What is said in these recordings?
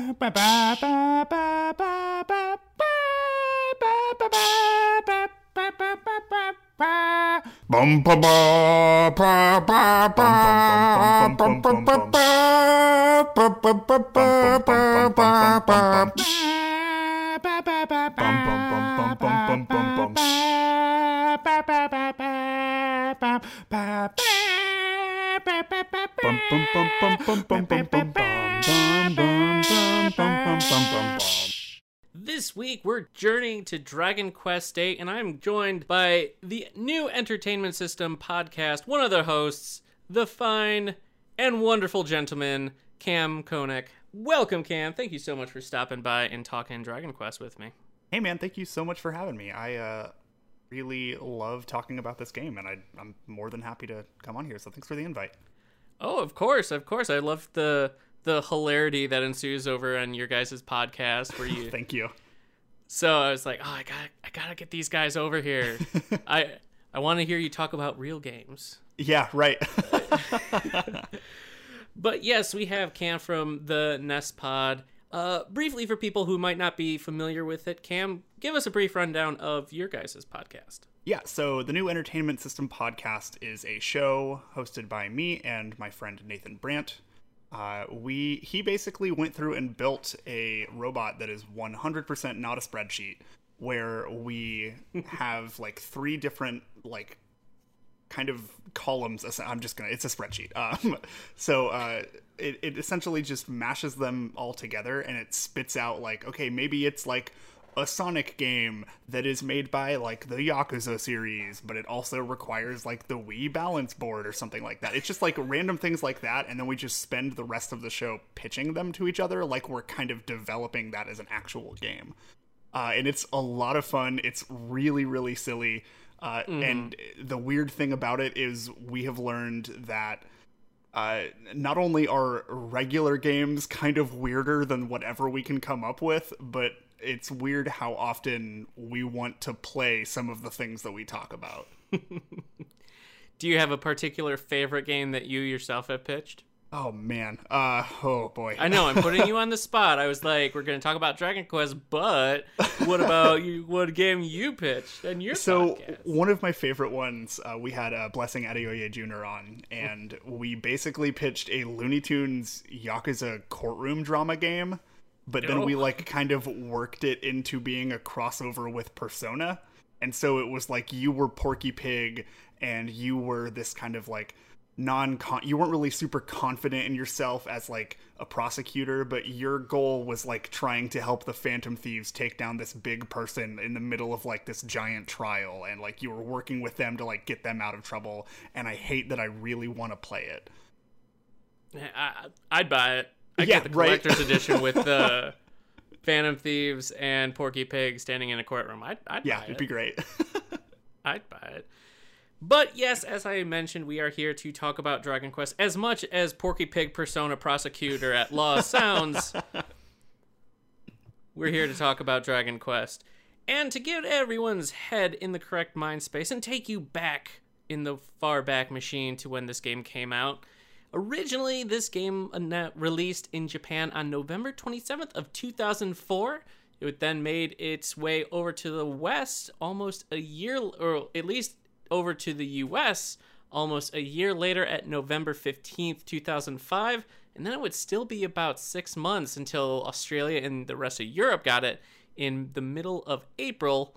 Bum ba ba ba ba ba bum bum ba ba ba ba ba ba ba ba ba bum bum bum bum bum bum, bum, this week we're journeying to Dragon Quest VIII, and I'm joined by the new Entertainment System podcast, one of their hosts, the fine and wonderful gentleman, Cam Koenig. Welcome, Cam. Thank you so much for stopping by and talking Dragon Quest with me. Hey, man. Thank you so much for having me. I uh, really love talking about this game, and I, I'm more than happy to come on here. So thanks for the invite. Oh, of course, of course. I love the the hilarity that ensues over on your guys' podcast where you Thank you. So I was like, oh, I got, I gotta get these guys over here. I, I want to hear you talk about real games. Yeah, right. But yes, we have Cam from the Nest Pod. Uh, briefly, for people who might not be familiar with it, Cam, give us a brief rundown of your guys' podcast. Yeah, so the new Entertainment System podcast is a show hosted by me and my friend Nathan Brandt. Uh, we he basically went through and built a robot that is 100% not a spreadsheet, where we have like three different like kind of columns. I'm just gonna it's a spreadsheet. Um, so uh, it it essentially just mashes them all together and it spits out like okay maybe it's like a Sonic game that is made by like the Yakuza series, but it also requires like the Wii balance board or something like that. It's just like random things like that, and then we just spend the rest of the show pitching them to each other like we're kind of developing that as an actual game. Uh, and it's a lot of fun. It's really, really silly. Uh, And the weird thing about it is we have learned that uh, not only are regular games kind of weirder than whatever we can come up with, but it's weird how often we want to play some of the things that we talk about. Do you have a particular favorite game that you yourself have pitched? Oh man, uh, oh boy. I know I'm putting you on the spot. I was like, we're going to talk about Dragon Quest, but what about you? What game you pitched and your so podcast? one of my favorite ones uh, we had uh, blessing adeoye jr on and we basically pitched a looney tunes yakuza courtroom drama game but then we like kind of worked it into being a crossover with persona. And so it was like you were porky pig and you were this kind of like non you weren't really super confident in yourself as like a prosecutor but your goal was like trying to help the phantom thieves take down this big person in the middle of like this giant trial. And like you were working with them to like get them out of trouble. And i hate that i really want to play it. I, I'd buy it. I Yeah, get the right. collector's edition with the Phantom Thieves and Porky Pig standing in a courtroom. I'd, I'd yeah buy it'd be great I'd buy it. But yes, as I mentioned, we are here to talk about Dragon Quest. As much as Porky Pig Persona Prosecutor at Law sounds, we're here to talk about Dragon Quest. And to get everyone's head in the correct mind space and take you back in the far back machine to when this game came out. Originally, this game uh, released in Japan on November 27th of 2004. It then made its way over to the West almost a year, or at least over to the US almost a year later at November 15th, 2005. And then it would still be about six months until Australia and the rest of Europe got it in the middle of April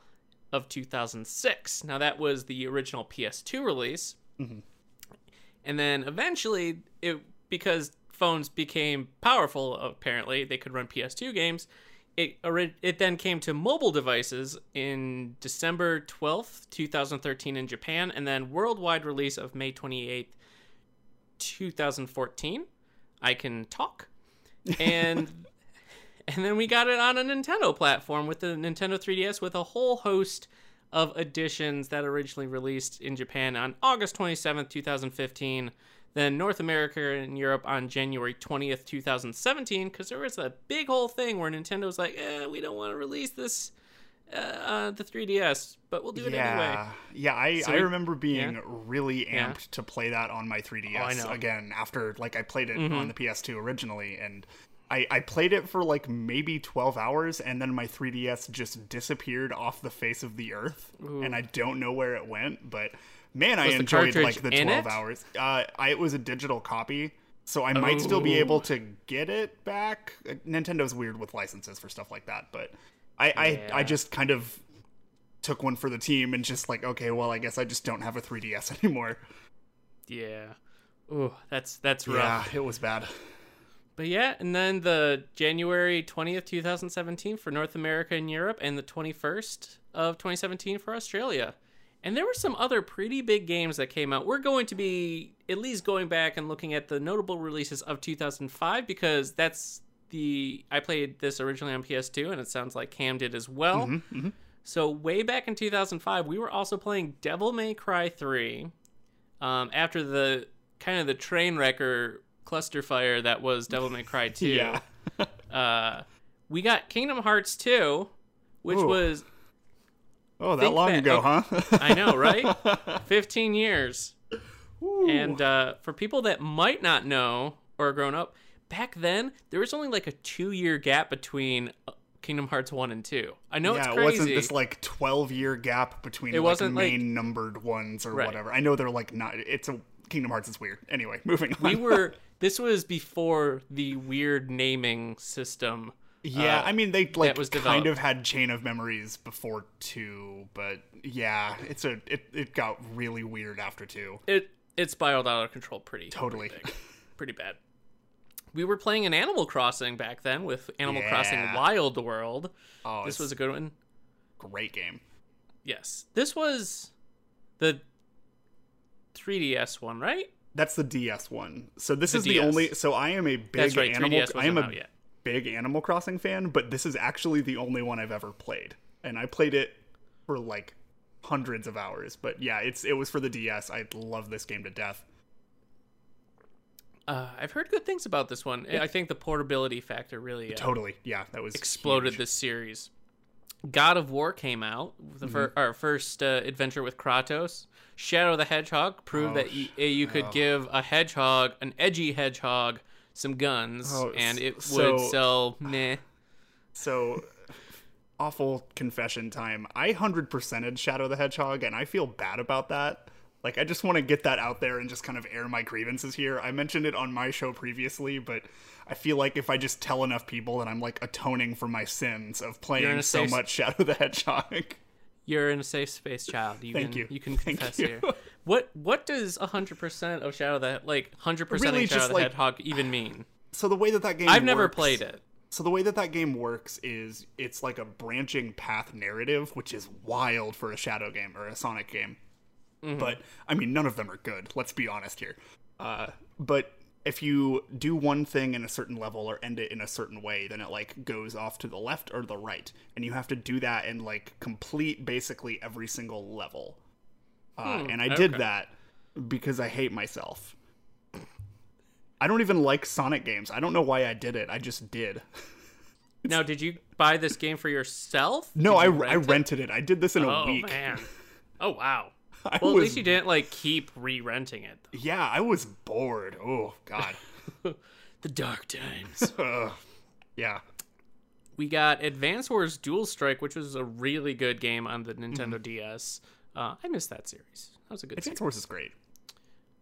of 2006. Now, that was the original PS2 release. Mm-hmm. And then eventually, it because phones became powerful, apparently, they could run PS2 games. It, it then came to mobile devices in December 12th, 2013 in Japan, and then worldwide release of May 28th, 2014. I can talk. And And then we got it on a Nintendo platform with the Nintendo 3DS with a whole host of editions that originally released in Japan on August 27th, 2015. Then North America and Europe on January 20th, 2017, because there was a big whole thing where Nintendo was like, eh, we don't want to release this uh, uh, the 3DS, but we'll do it yeah, anyway. yeah. I, So I we- remember being yeah. really amped Yeah. to play that on my 3DS Oh. Mm-hmm. again after like I played it on the PS2 originally, and I I played it for like maybe 12 hours, and then my 3DS just disappeared off the face of the earth, and I don't know where it went, but man, I Was the enjoyed like the 12 it? hours. Uh, I, it was a digital copy. So I might still be Oh. able to get it back. Nintendo's weird with licenses for stuff like that, but I, I, Yeah. I just kind of took one for the team and just like, okay, well, I guess I just don't have a 3DS anymore. Yeah. Ooh, that's that's rough. Yeah, it was bad. But yeah, and then the January 20th, 2017 for North America and Europe, and the 21st of 2017 for Australia. And there were some other pretty big games that came out. We're going to be at least going back and looking at the notable releases of 2005 because that's the. I played this originally on PS2, and it sounds like Cam did as well. So, way back in 2005, we were also playing Devil May Cry 3 um, after the kind of the train wrecker cluster fire that was Devil May Cry 2. Yeah. Uh, we got Kingdom Hearts 2, which Ooh. was, Oh, that long back- ago, huh? I know, right? 15 years. And uh, for people that might not know or are grown up, back then, there was only like a two year gap between uh, Kingdom Hearts 1 and 2. I know yeah, it's it crazy. wasn't this like 12 year gap between It like wasn't, like- main numbered ones or Right. whatever. I know they're like not. It's a Kingdom Hearts is weird. Anyway, moving on. we were, this was before the weird naming system. Yeah, uh, I mean they like was kind of had Chain of Memories before two, but yeah, it's a it, it got really weird after two. It, it spiraled out of control pretty Totally. pretty, big. pretty bad. We were playing an Animal Crossing back then with Animal Crossing Wild World. Oh, This was a good one. great game. Yes. This was the 3DS one, right? That's the DS one. So this The is the only. So I am a big That's right. Animal. I am a big Animal Crossing fan, but this is actually the only one I've ever played, and I played it for like hundreds of hours. But yeah, it's it was for the DS. I love this game to death. Uh, I've heard good things about this one. I think the portability factor really uh, Totally. Yeah, that was exploded huge. this series. God of War came out, the Mm-hmm. our first uh, adventure with Kratos. Shadow the Hedgehog proved Oh, that y- uh, you could give a hedgehog, an edgy hedgehog, some guns, Oh, and it would sell meh. So, awful confession time. I 100%ed Shadow the Hedgehog, and I feel bad about that. Like, I just want to get that out there and just kind of air my grievances here. I mentioned it on my show previously, but I feel like if I just tell enough people that I'm, like, atoning for my sins of playing so much Shadow the Hedgehog. You're in a safe space, child. You Thank can, you. You can Thank confess you. here. What what does 100% of Shadow the like 100% Really of Shadow the like- Hedgehog even mean? So, the way that that game I've never played it. So the way that that game works is it's like a branching path narrative, which is wild for a Shadow game or a Sonic game. But I mean, none of them are good. Let's be honest here. Uh, but if you do one thing in a certain level or end it in a certain way, then it like goes off to the left or the right, and you have to do that and like complete basically every single level. Uh, and I did okay. that because I hate myself. I don't even like Sonic games. I don't know why I did it. I just did. Now, did you buy this game for yourself? No, I, you I rent it? rented it. I did this in a Oh week. man. Oh wow. I Well, at was, least you didn't like keep re-renting it. yeah, I was bored. Oh God. The dark times. Ugh. yeah. we got Advance Wars Dual Strike, which was a really good game on the Mm-hmm. Nintendo DS. Uh, I missed that series. That was a good series. Advance Wars is great.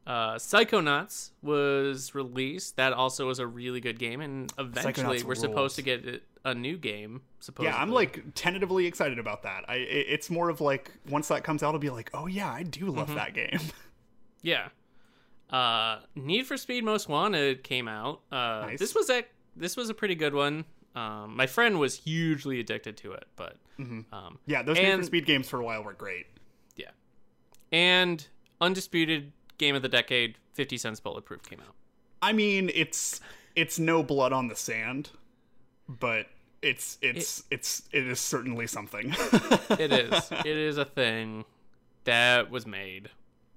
Uh, Psychonauts was released. That also was a really good game, and eventually we're supposed to get a new game. Supposedly. Yeah, I'm like tentatively excited about that. I it's more of like once that comes out, I'll be like, oh yeah, I do Mm-hmm. love that game. Yeah. Uh, Need for Speed Most Wanted came out. Uh, Nice. This was a this was a pretty good one. Um, my friend was hugely addicted to it, but Mm-hmm. um, yeah, those Need for Speed games for a while were great. yeah. And undisputed game of the decade, Fifty Cent's Bulletproof came out. I mean, it's it's no blood on the sand, but it's it's it's it is certainly something. It is. it is a thing that was made.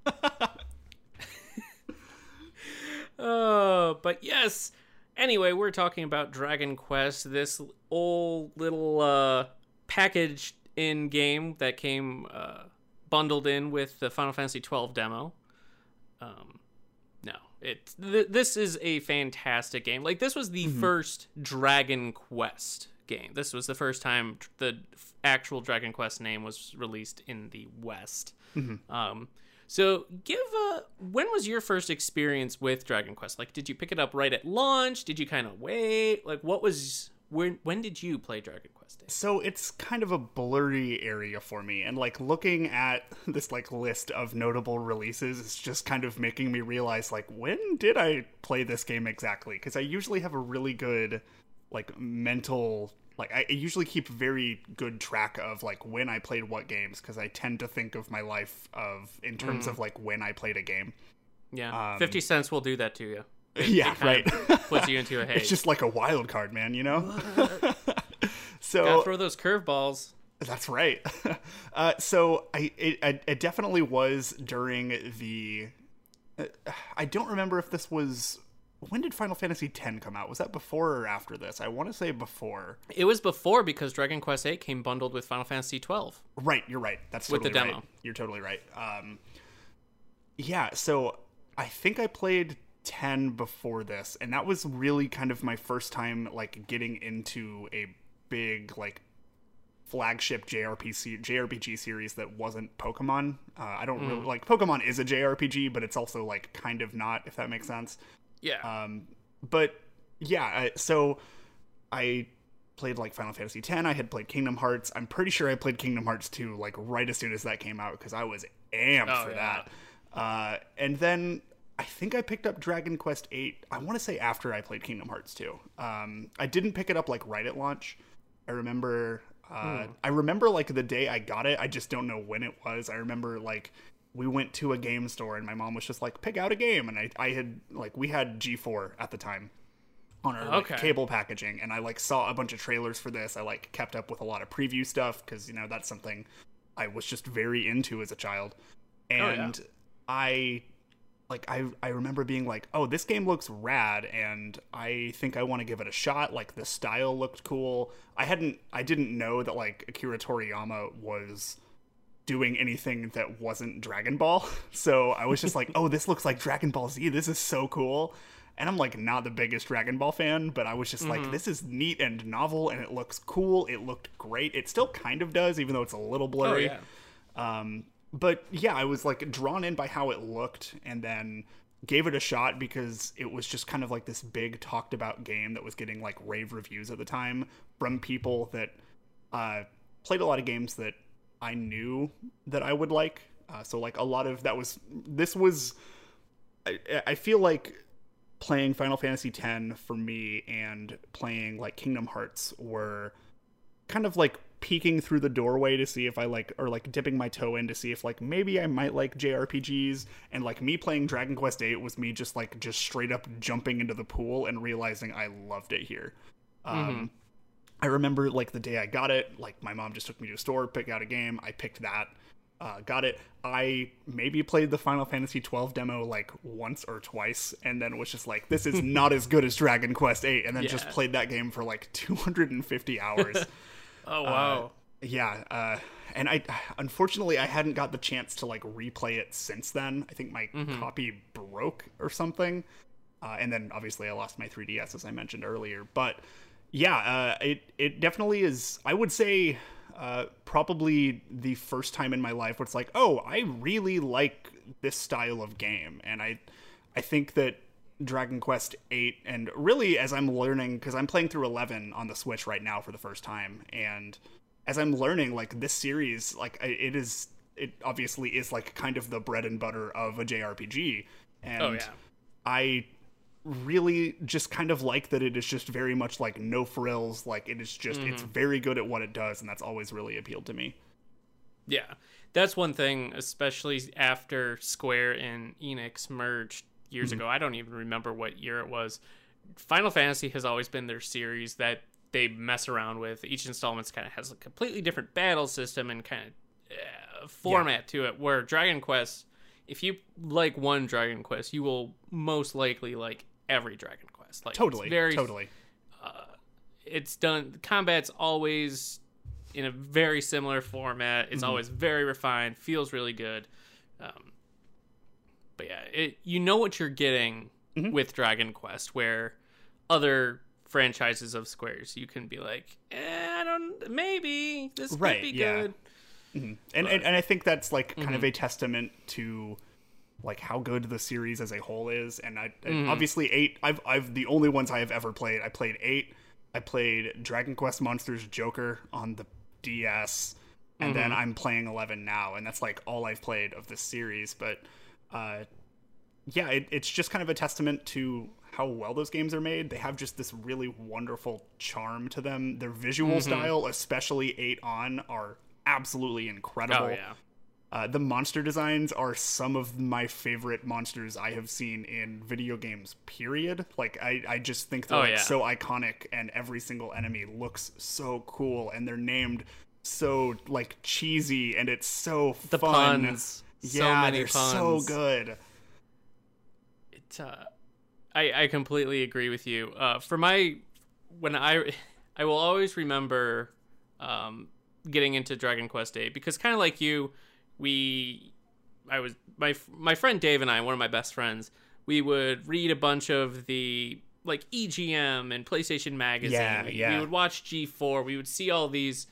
Oh, but yes. Anyway, we're talking about Dragon Quest, this old little uh, packaged in game that came uh, bundled in with the Final Fantasy twelve demo. Um, no, it th- this is a fantastic game. Like this was the first Dragon Quest game. This was the first time the actual Dragon Quest name was released in the West. Um, so give a when was your first experience with Dragon Quest? Like, did you pick it up right at launch? Did you kind of wait? Like, what was when? When did you play Dragon Quest? Dave? So it's kind of a blurry area for me, and like looking at this like list of notable releases is just kind of making me realize like when did I play this game exactly? Because I usually have a really good like mental like I usually keep very good track of like when I played what games because I tend to think of my life of in terms of like when I played a game. Yeah, Um, fifty cents will do that to you. Yeah, right. Puts you into a haze. it's just like a wild card, man. You know. so Gotta throw those curveballs. That's right. uh, so I it, I- it definitely was during the. Uh, I don't remember if this was. When did Final Fantasy X come out? Was that before or after this? I want to say before. It was before because Dragon Quest VIII came bundled with Final Fantasy twelve. Right, you're right. That's With the totally demo. right. You're totally right. Um, yeah, so I think I played 10 before this, and that was really kind of my first time like getting into a big like flagship JRPG JRPG series that wasn't Pokemon. Uh, I don't really like Pokemon is a JRPG, but it's also like kind of not, if that makes sense. Yeah. Um, but yeah, I, so I played like Final Fantasy X. I had played Kingdom Hearts. I'm pretty sure I played Kingdom Hearts 2 like right as soon as that came out because I was amped Oh, for yeah. that. Uh, and then I think I picked up Dragon Quest 8. I want to say after I played Kingdom Hearts 2. Um, I didn't pick it up like right at launch. I remember uh, I remember like the day I got it. I just don't know when it was. I remember like we went to a game store and my mom was just like pick out a game and I I had like we had G4 at the time on our like, Okay. cable packaging and I like saw a bunch of trailers for this. I like kept up with a lot of preview stuff cuz you know that's something I was just very into as a child. yeah. And I like I I remember being like, "Oh, this game looks rad and I think I want to give it a shot." Like the style looked cool. I hadn't I didn't know that like Akira Toriyama was doing anything that wasn't Dragon Ball. So I was just like, "Oh, this looks like Dragon Ball Z. This is so cool." And I'm like not the biggest Dragon Ball fan, but I was just like, "This is neat and novel and it looks cool. It looked great. It still kind of does even though it's a little oh blurry." yeah. Um, but yeah, I was like drawn in by how it looked and then gave it a shot because it was just kind of like this big talked about game that was getting like rave reviews at the time from people that uh, played a lot of games that I knew that I would like. Uh, so like a lot of that was this was I, I feel like playing Final Fantasy X for me and playing like Kingdom Hearts were kind of like peeking through the doorway to see if I like or like dipping my toe in to see if like maybe I might like JRPGs and like me playing Dragon Quest 8 was me just like just straight up jumping into the pool and realizing I loved it here. Um I remember like the day I got it, like my mom just took me to a store, pick out a game, I picked that. Uh, got it. I maybe played the Final Fantasy 12 demo like once or twice, and then was just like, "This is not as good as Dragon Quest 8," and then just played that game for like 250 hours. Oh wow. Yeah, uh, and I unfortunately I hadn't got the chance to like replay it since then. I think my copy broke or something, uh, and then obviously I lost my 3ds as I mentioned earlier. But yeah, uh, it it definitely is. I would say uh, probably the first time in my life where it's like, oh, I really like this style of game, and I I think that Dragon Quest 8 and really as I'm learning cuz I'm playing through 11 on the Switch right now for the first time and as I'm learning like this series like it is it obviously is like kind of the bread and butter of a JRPG and Oh, yeah. I really just kind of like that it is just very much like no frills like it is just it's mm-hmm. very good at what it does and that's always really appealed to me. Yeah, that's one thing, especially after Square and Enix merged years ago. I don't even remember what year it was. Final Fantasy has always been their series that they mess around with. Each installment kind of has a completely different battle system and kind of uh, format to it. Where Dragon Quest, if you like one Dragon Quest, you will most likely like every Dragon Quest. Like Totally. very totally. it's done the combat's always in a very similar format it's always very refined feels really good um, but yeah it, you know what you're getting mm-hmm. with dragon quest where other franchises of squares you can be like eh, i don't maybe this Right, could be yeah. good mm-hmm. and, and and I think that's like kind of mm-hmm. a testament to like how good the series as a whole is. And I and obviously eight. I've I've the only ones I have ever played. I played eight. I played Dragon Quest Monsters Joker on the DS, and then I'm playing eleven now, and that's like all I've played of this series. But uh, yeah, it, it's just kind of a testament to how well those games are made. They have just this really wonderful charm to them. Their visual style, especially eight on, are absolutely incredible. oh yeah Uh, the monster designs are some of my favorite monsters I have seen in video games. Period. Like I, I just think they're Oh, like, yeah. so iconic, and every single enemy looks so cool, and they're named so like cheesy, and it's so the fun. puns so Yeah, many they're puns so good. it, uh, I I completely agree with you. Uh, for my when I I will always remember um, getting into Dragon Quest VIII because kind of like you, we I was my my friend Dave and I, one of my best friends, we would read a bunch of the like EGM and PlayStation Magazine. Yeah, yeah. we would watch G4. We would see all these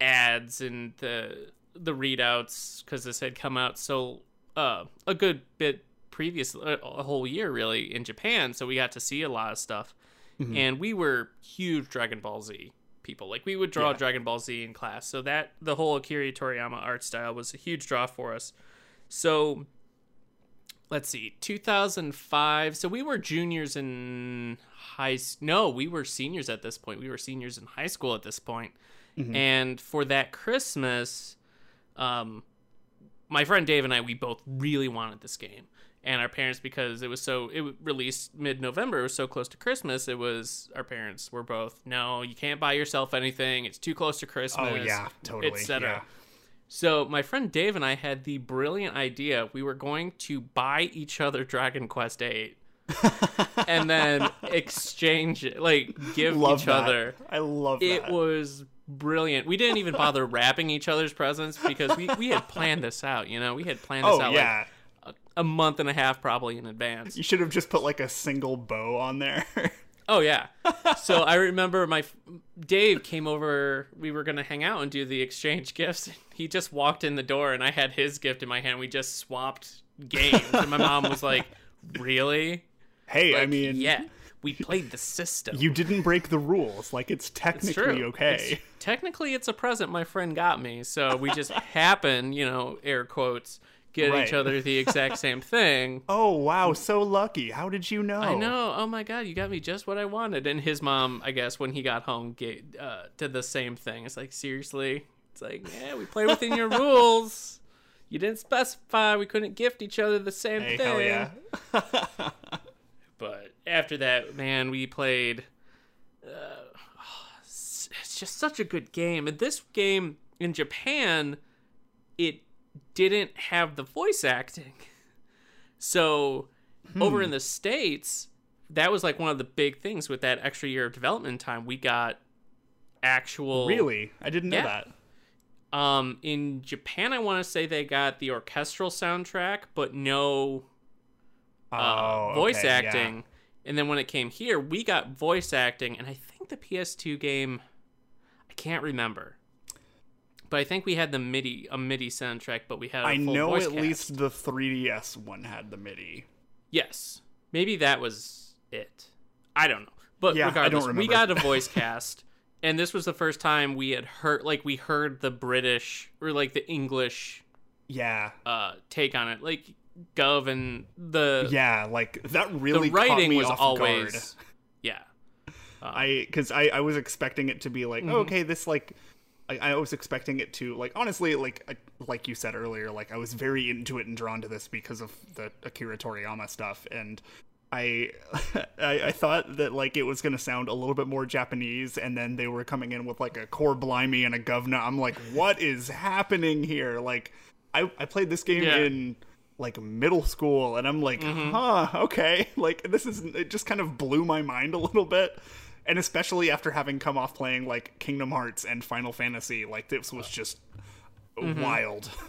ads and the the readouts because this had come out so uh, a good bit previous a a whole year really in Japan, so we got to see a lot of stuff. Mm-hmm. And we were huge Dragon Ball Z people. Like we would draw Yeah. Dragon Ball Z in class, so that the whole Akira Toriyama art style was a huge draw for us. So let's see, 2005. So we were juniors in high. No, we were seniors at this point. We were seniors in high school at this point. And for that Christmas, um, my friend Dave and I, we both really wanted this game. And our parents, because it was so, it released mid November, it was so close to Christmas, it was, our parents were both, no, you can't buy yourself anything. It's too close to Christmas. Oh yeah, totally. etc. Yeah. So my friend Dave and I had the brilliant idea we were going to buy each other Dragon Quest VIII, and then exchange it, like give Love each that. other. I love It was brilliant. We didn't even bother wrapping each other's presents because we, we had planned this out. You know, we had planned this oh out yeah. like a, a month and a half probably in advance. you should have just put like a single bow on there. Oh yeah. So I remember my Dave came over. We were gonna hang out and do the exchange gifts. He just walked in the door, and I had his gift in my hand. We just swapped games, and my mom was like, "Really? hey, I mean, yeah, we played the system. you didn't break the rules. Like it's It's technically true. okay. It's- technically, it's a present my friend got me. So we just happen, you know, air quotes, get each other the exact same thing. Oh wow, so lucky. How did you know? I know. Oh my god, you got me just what I wanted. And his mom, I guess, when he got home, ga uh, did the same thing. It's like seriously. It's like, yeah, we play within your rules. You didn't specify. We couldn't gift each other the same Hey, thing. hell yeah. But after that, man, we played. Uh, it's just such a good game. And this game in Japan, it didn't have the voice acting. So over in the states, that was like one of the big things with that extra year of development time. We got actual Really? I didn't know Yeah. that. Um, in Japan, I want to say they got the orchestral soundtrack, but no uh, Oh, voice okay, yeah. And then when it came here, we got voice acting, and I think the PS2 game, I can't remember, but I think we had the MIDI a MIDI soundtrack, but we had a I know at cast. least the 3DS one had the MIDI. yes, maybe that was it. I don't know, but Yeah, regardless, we got a voice cast, and this was the first time we had heard like we heard the British or like the English Yeah. uh take on it, like Gov and the Yeah, like that the really caught writing me was off always guard. yeah. I because I I was expecting it to be like Mm-hmm. oh, okay this like I, I was expecting it to like honestly like I, like you said earlier like I was very into it and drawn to this because of the Akira Toriyama stuff and I, I I thought that like it was gonna sound a little bit more Japanese, and then they were coming in with like a cor blimey and a govna. I'm like, what is happening here? Like, I I played this game Yeah. in like middle school, and I'm like, mm-hmm. huh, okay, like this is it. Just kind of blew my mind a little bit. And especially after having come off playing like Kingdom Hearts and Final Fantasy, like this was just mm-hmm. wild.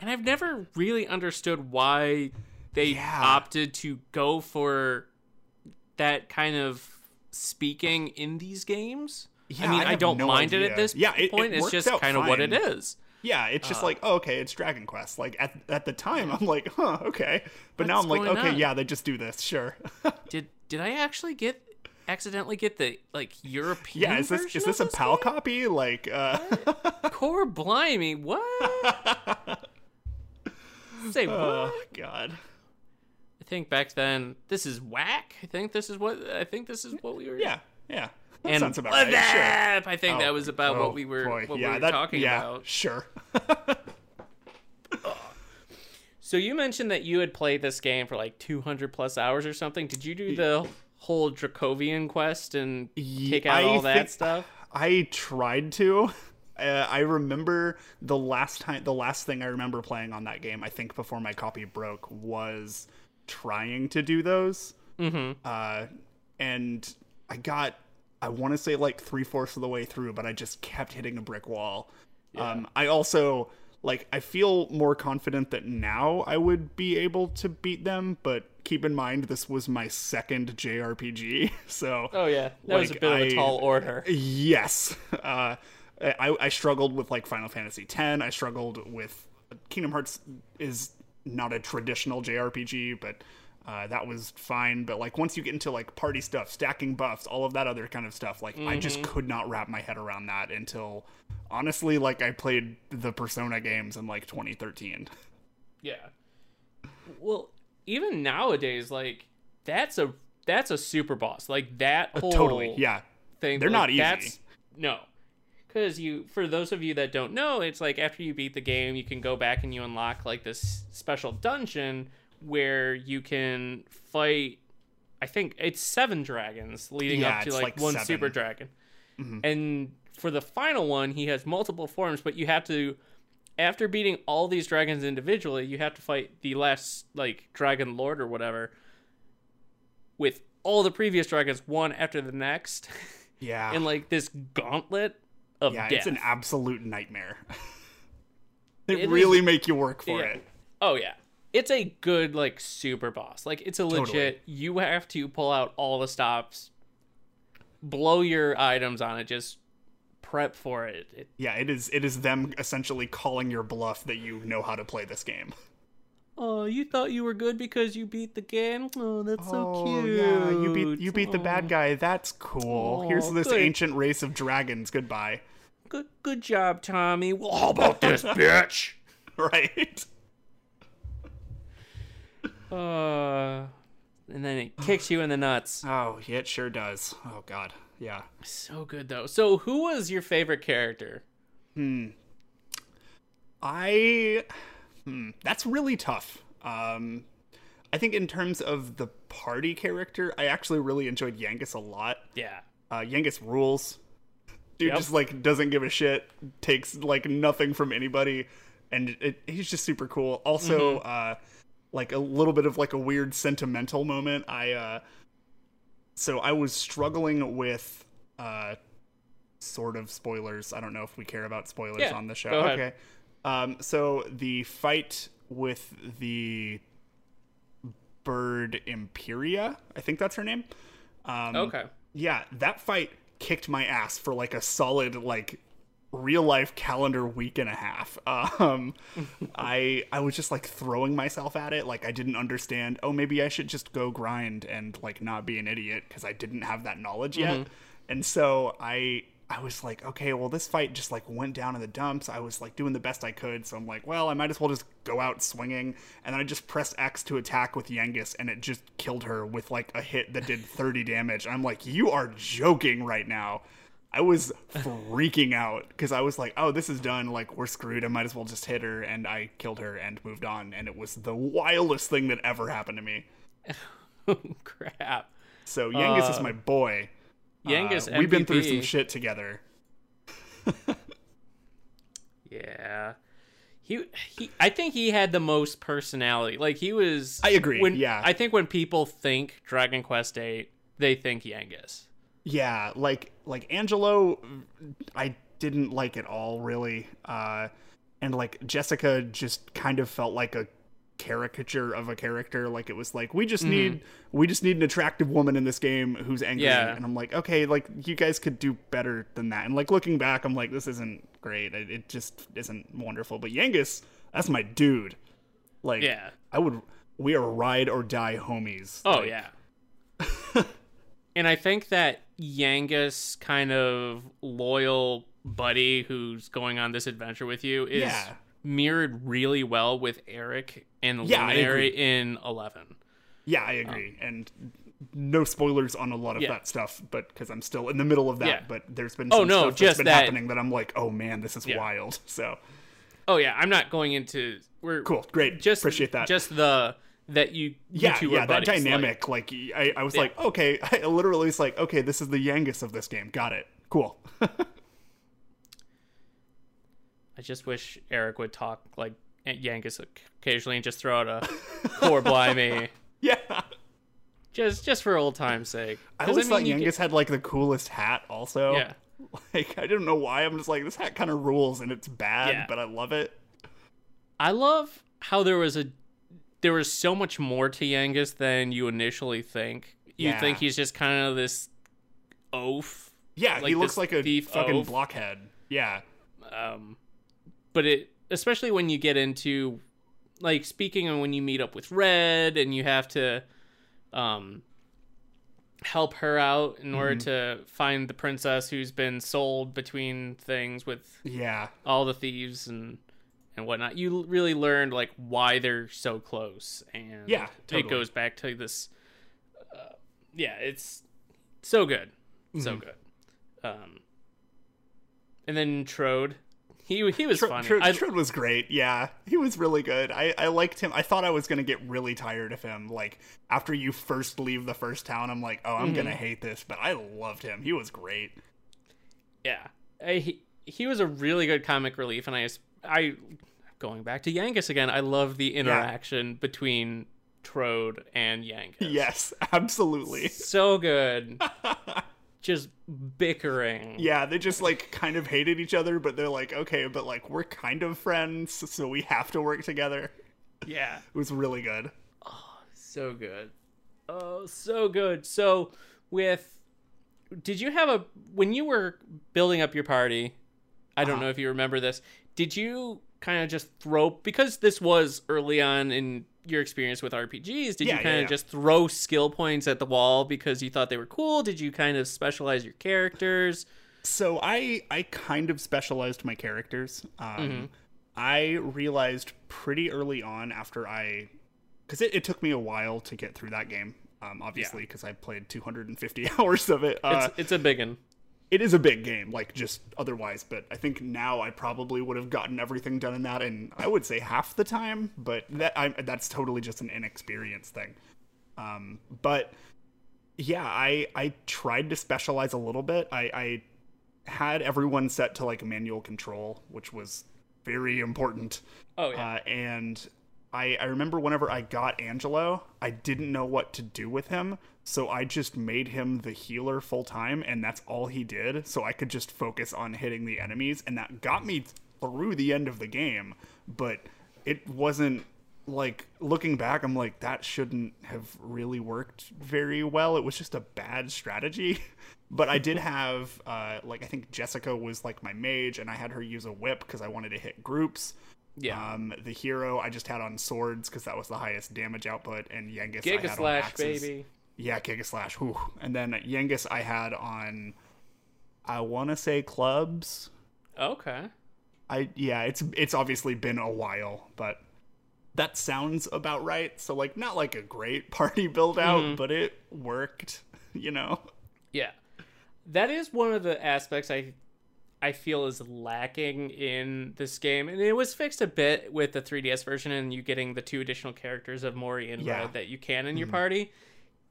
And I've never really understood why they Yeah. opted to go for that kind of speaking in these games. Yeah, I mean, I I, don't mind it at this Yeah, it- it point. it's just kind of what it is. Yeah, it's just like, oh, okay, it's Dragon Quest. Like at at the time, I'm like, huh, okay, but now I'm like, okay, on? yeah, they just do this, sure. Did did I actually get accidentally get the like European? yeah, is this is this a of PAL game? copy? Like, uh, Cor blimey, what? Say what? oh god, I think back then this is whack. I think this is what I think this is what we were. yeah, yeah, that and sounds about right. Sure. I think that Oh, was about oh, what we were boy, what yeah, we were that, talking yeah, about. Sure. So you mentioned that you had played this game for like 200 plus hours or something. Did you do the whole Dragovian quest and take out I all that stuff? I tried to. Uh, I remember the last time, the last thing I remember playing on that game, I think before my copy broke, was trying to do those. Mm-hmm. Uh, and I got, I want to say like three fourths of the way through, but I just kept hitting a brick wall. Um, I also like I feel more confident that now I would be able to beat them, but keep in mind this was my second JRPG, so Oh yeah, that was a Like, bit of a tall order. Yes. Uh, I, I struggled with like Final Fantasy X. I struggled with Kingdom Hearts is not a traditional JRPG, but uh, that was fine. But like once you get into like party stuff, stacking buffs, all of that other kind of stuff, like I just could not wrap my head around that until honestly, like I played the Persona games in like 2013. Yeah. Well, even nowadays, like that's a that's a super boss. Like that whole Totally. Yeah. thing. They're like, not easy. That's, no, because you for those of you that don't know, it's like after you beat the game, you can go back and you unlock like this special dungeon where you can fight. I think it's seven dragons leading Yeah, up to like, like one seven. super dragon, mm-hmm. and for the final one, he has multiple forms, but you have to. After beating all these dragons individually, you have to fight the last like dragon lord or whatever with all the previous dragons one after the next Yeah. in like this gauntlet of yeah, death. it's an absolute nightmare. they It is- really make you work for Yeah. it. oh yeah. It's a good like super boss. Like it's a legit you have to pull out all the stops, blow your items on it, just prep for it. it Yeah, it is. It is them essentially calling your bluff that you know how to play this game. oh, you thought you were good because you beat the game? Oh, that's so cute. yeah, you beat you beat the Oh, bad guy. That's cool. Here's this good. ancient race of dragons. Goodbye. Good good job, Tommy. Well, how about this bitch? Right. Uh and then it kicks you in the nuts. Oh, it sure does. Oh God. Yeah. So good though. So who was your favorite character? Hmm. I. Hmm, that's really tough. Um, I think in terms of the party character, I actually really enjoyed Yangus a lot. Yeah. Uh, Yangus rules. Dude Yep. just like doesn't give a shit, takes like nothing from anybody, and it, he's just super cool. Also, uh, like a little bit of like a weird sentimental moment. I uh, so I was struggling with uh, sort of spoilers. I don't know if we care about spoilers Yeah, on the show. Okay. Um, so the fight with the bird Empyrea, I think that's her name. Um, Okay. yeah, that fight kicked my ass for like a solid like real life calendar week and a half. Um I I was just like throwing myself at it like I didn't understand, oh maybe I should just go grind and like not be an idiot because I didn't have that knowledge yet. And so I I was like, okay, well this fight just like went down in the dumps. I was like doing the best I could, so I'm like, well, I might as well just go out swinging. And then I just pressed X to attack with Yangus and it just killed her with like a hit that did 30 damage. I'm like, you are joking right now. I was freaking out because I was like, oh, this is done. Like, we're screwed. I might as well just hit her. And I killed her and moved on. And it was the wildest thing that ever happened to me. Oh, crap. So Yangus is Uh, my boy. Yangus Uh, we've been through some shit together. Yeah. He he I think he had the most personality. Like he was I agree, When yeah. I think when people think Dragon Quest 8, they think Yangus. Yeah, like like Angelo, I didn't like at all really, uh, and like Jessica just kind of felt like a caricature of a character. Like it was like we just need we just need an attractive woman in this game who's angry, Yeah. and I'm like, okay, like you guys could do better than that. And like looking back, I'm like, this isn't great. It, it just isn't wonderful. But Yangus, that's my dude. Like, Yeah. I would. We are ride or die homies. Oh Like, yeah. and I think that Yangus kind of loyal buddy who's going on this adventure with you is Yeah. mirrored really well with Erik and Yeah, Luminary in 11. Yeah, I agree. Um, and no spoilers on a lot of Yeah. that stuff, but because I'm still in the middle of that. Yeah. But there's been Oh, no, stuff that's just been that- happening that I'm like, oh man, this is wild. So Oh yeah, I'm not going into we're cool, great, just appreciate that. Just the that you yeah, you yeah, are that buddies, like- dynamic. Like, I, I was Yeah. like, okay, I literally was like, okay, this is the Yangus of this game. Got it. Cool. I just wish Erik would talk like Yangus occasionally and just throw out a poor blimey. yeah. Just just for old time's sake. I always mean, thought Yangus get- had like the coolest hat. Also, Yeah. Like I didn't know why. I'm just like this hat kind of rules and it's bad, Yeah. but I love it. I love how there was a there was so much more to Yangus than you initially think. You Yeah. think he's just kind of this oaf, Yeah, Like he looks like a fucking oaf. blockhead. Yeah. um, but it especially when you get into like speaking and when you meet up with Red and you have to um help her out in order to find the princess who's been sold between things with Yeah. all the thieves and and whatnot. You really learned like why they're so close, and Yeah, it goes back to this. Uh, yeah, it's so good, so Mm-hmm. good. Um, and then Trode, he he was Tr- funny. Tr- I- Trode was great. Yeah, he was really good. I, I liked him. I thought I was gonna get really tired of him. Like after you first leave the first town, I'm like, oh, I'm gonna Mm-hmm. hate this. But I loved him. He was great. yeah, I, he he was a really good comic relief, and I I going back to Yangus again. I love the interaction between Trode and Yangus. Yes, absolutely. so good. Just bickering. Yeah, they just like kind of hated each other, but they're like, okay, but like we're kind of friends, so we have to work together. Yeah. It was really good. Oh, so good. Oh, so good. So with did you have a when you were building up your party, I don't Uh-huh. know if you remember this, did you kind of just throw because this was early on in your experience with RPGs, did Yeah, you yeah, kind of yeah. just throw skill points at the wall because you thought they were cool? Did you kind of specialize your characters? So I I kind of specialized my characters. Um, I realized pretty early on after I, because it, it took me a while to get through that game. Um, obviously, because I played 250 hours of it. Uh, It's it's a big one. It is a big game, like just otherwise. But I think now I probably would have gotten everything done in that in I would say half the time. But that I, that's totally just an inexperience thing. Um, but yeah, I I tried to specialize a little bit. I, I had everyone set to like manual control, which was very important. Oh yeah. Uh, and I, I remember whenever I got Angelo, I didn't know what to do with him. So I just made him the healer full time, and that's all he did. So I could just focus on hitting the enemies, and that got me through the end of the game. But it wasn't like looking back, I'm like, that shouldn't have really worked very well. It was just a bad strategy. But I did have, uh, like, I think Jessica was like my mage, and I had her use a whip because I wanted to hit groups. Yeah. Um, the hero I just had on swords because that was the highest damage output, and Yangus I Giga had on slash axes. baby. Yeah, Giga slash. Whew. And then Yangus I had on, I want to say clubs. Okay. I yeah, it's it's obviously been a while, but that sounds about right. So like, not like a great party build out, Mm-hmm. but it worked. You know. Yeah. That is one of the aspects I I feel is lacking in this game. And it was fixed a bit with the 3DS version and you getting the two additional characters of Morrie and Yeah. Red that you can in your mm-hmm. party.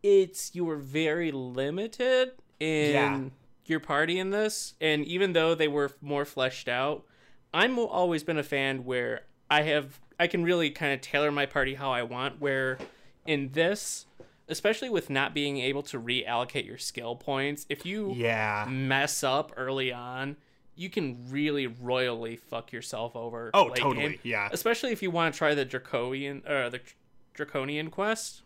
it's you were very limited in Yeah. your party in this, and even though they were more fleshed out, I'm always been a fan where I have I can really kind of tailor my party how I want. Where in this, especially with not being able to reallocate your skill points, if you Yeah. mess up early on, you can really royally fuck yourself over. Oh, totally. game. Yeah. Especially if you want to try the Dragovian or the Dragovian quest.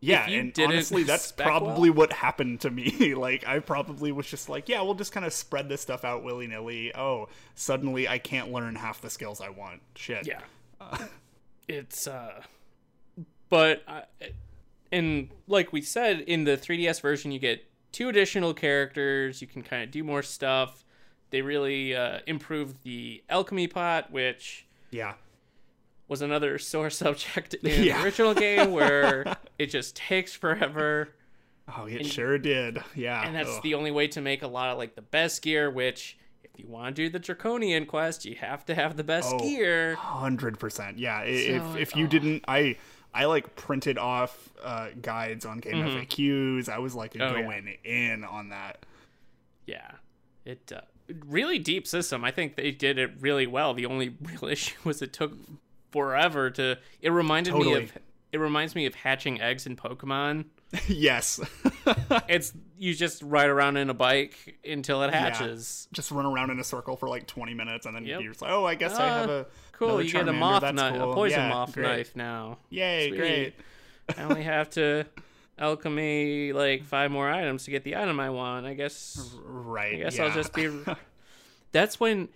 Yeah, and honestly, that's probably what happened to me. like, I probably was just like, yeah, we'll just kind of spread this stuff out willy nilly. Oh, suddenly I can't learn half the skills I want. Shit. Yeah. it's uh but uh, and like we said in the 3DS version you get two additional characters, you can kind of do more stuff. They really uh improved the alchemy pot which Yeah. was another sore subject in Yeah. the original game where it just takes forever Oh, it sure did. Yeah. and that's Ugh. the only way to make a lot of like the best gear which if you want to do the Dragovian quest you have to have the best Oh. gear hundred percent. Yeah. So, if if you oh. didn't, I I like printed off uh, guides on game FAQs. I was like Mm-hmm. Oh, yeah. going in on that. Yeah, it uh, really deep system. I think they did it really well. The only real issue was it took forever to. It reminded me of. It reminds me of hatching eggs in Pokemon. yes. It's you just ride around in a bike until it Yeah. hatches. Just run around in a circle for like twenty minutes, and then Yep. you're like, oh, I guess I have Ah, a Cool, you get a moth knife, cool. a poison Yeah, moth great. knife now. Yay, Sweet. great. I only have to alchemy like five more items to get the item I want. I guess Right. I guess yeah. I'll just be. That's when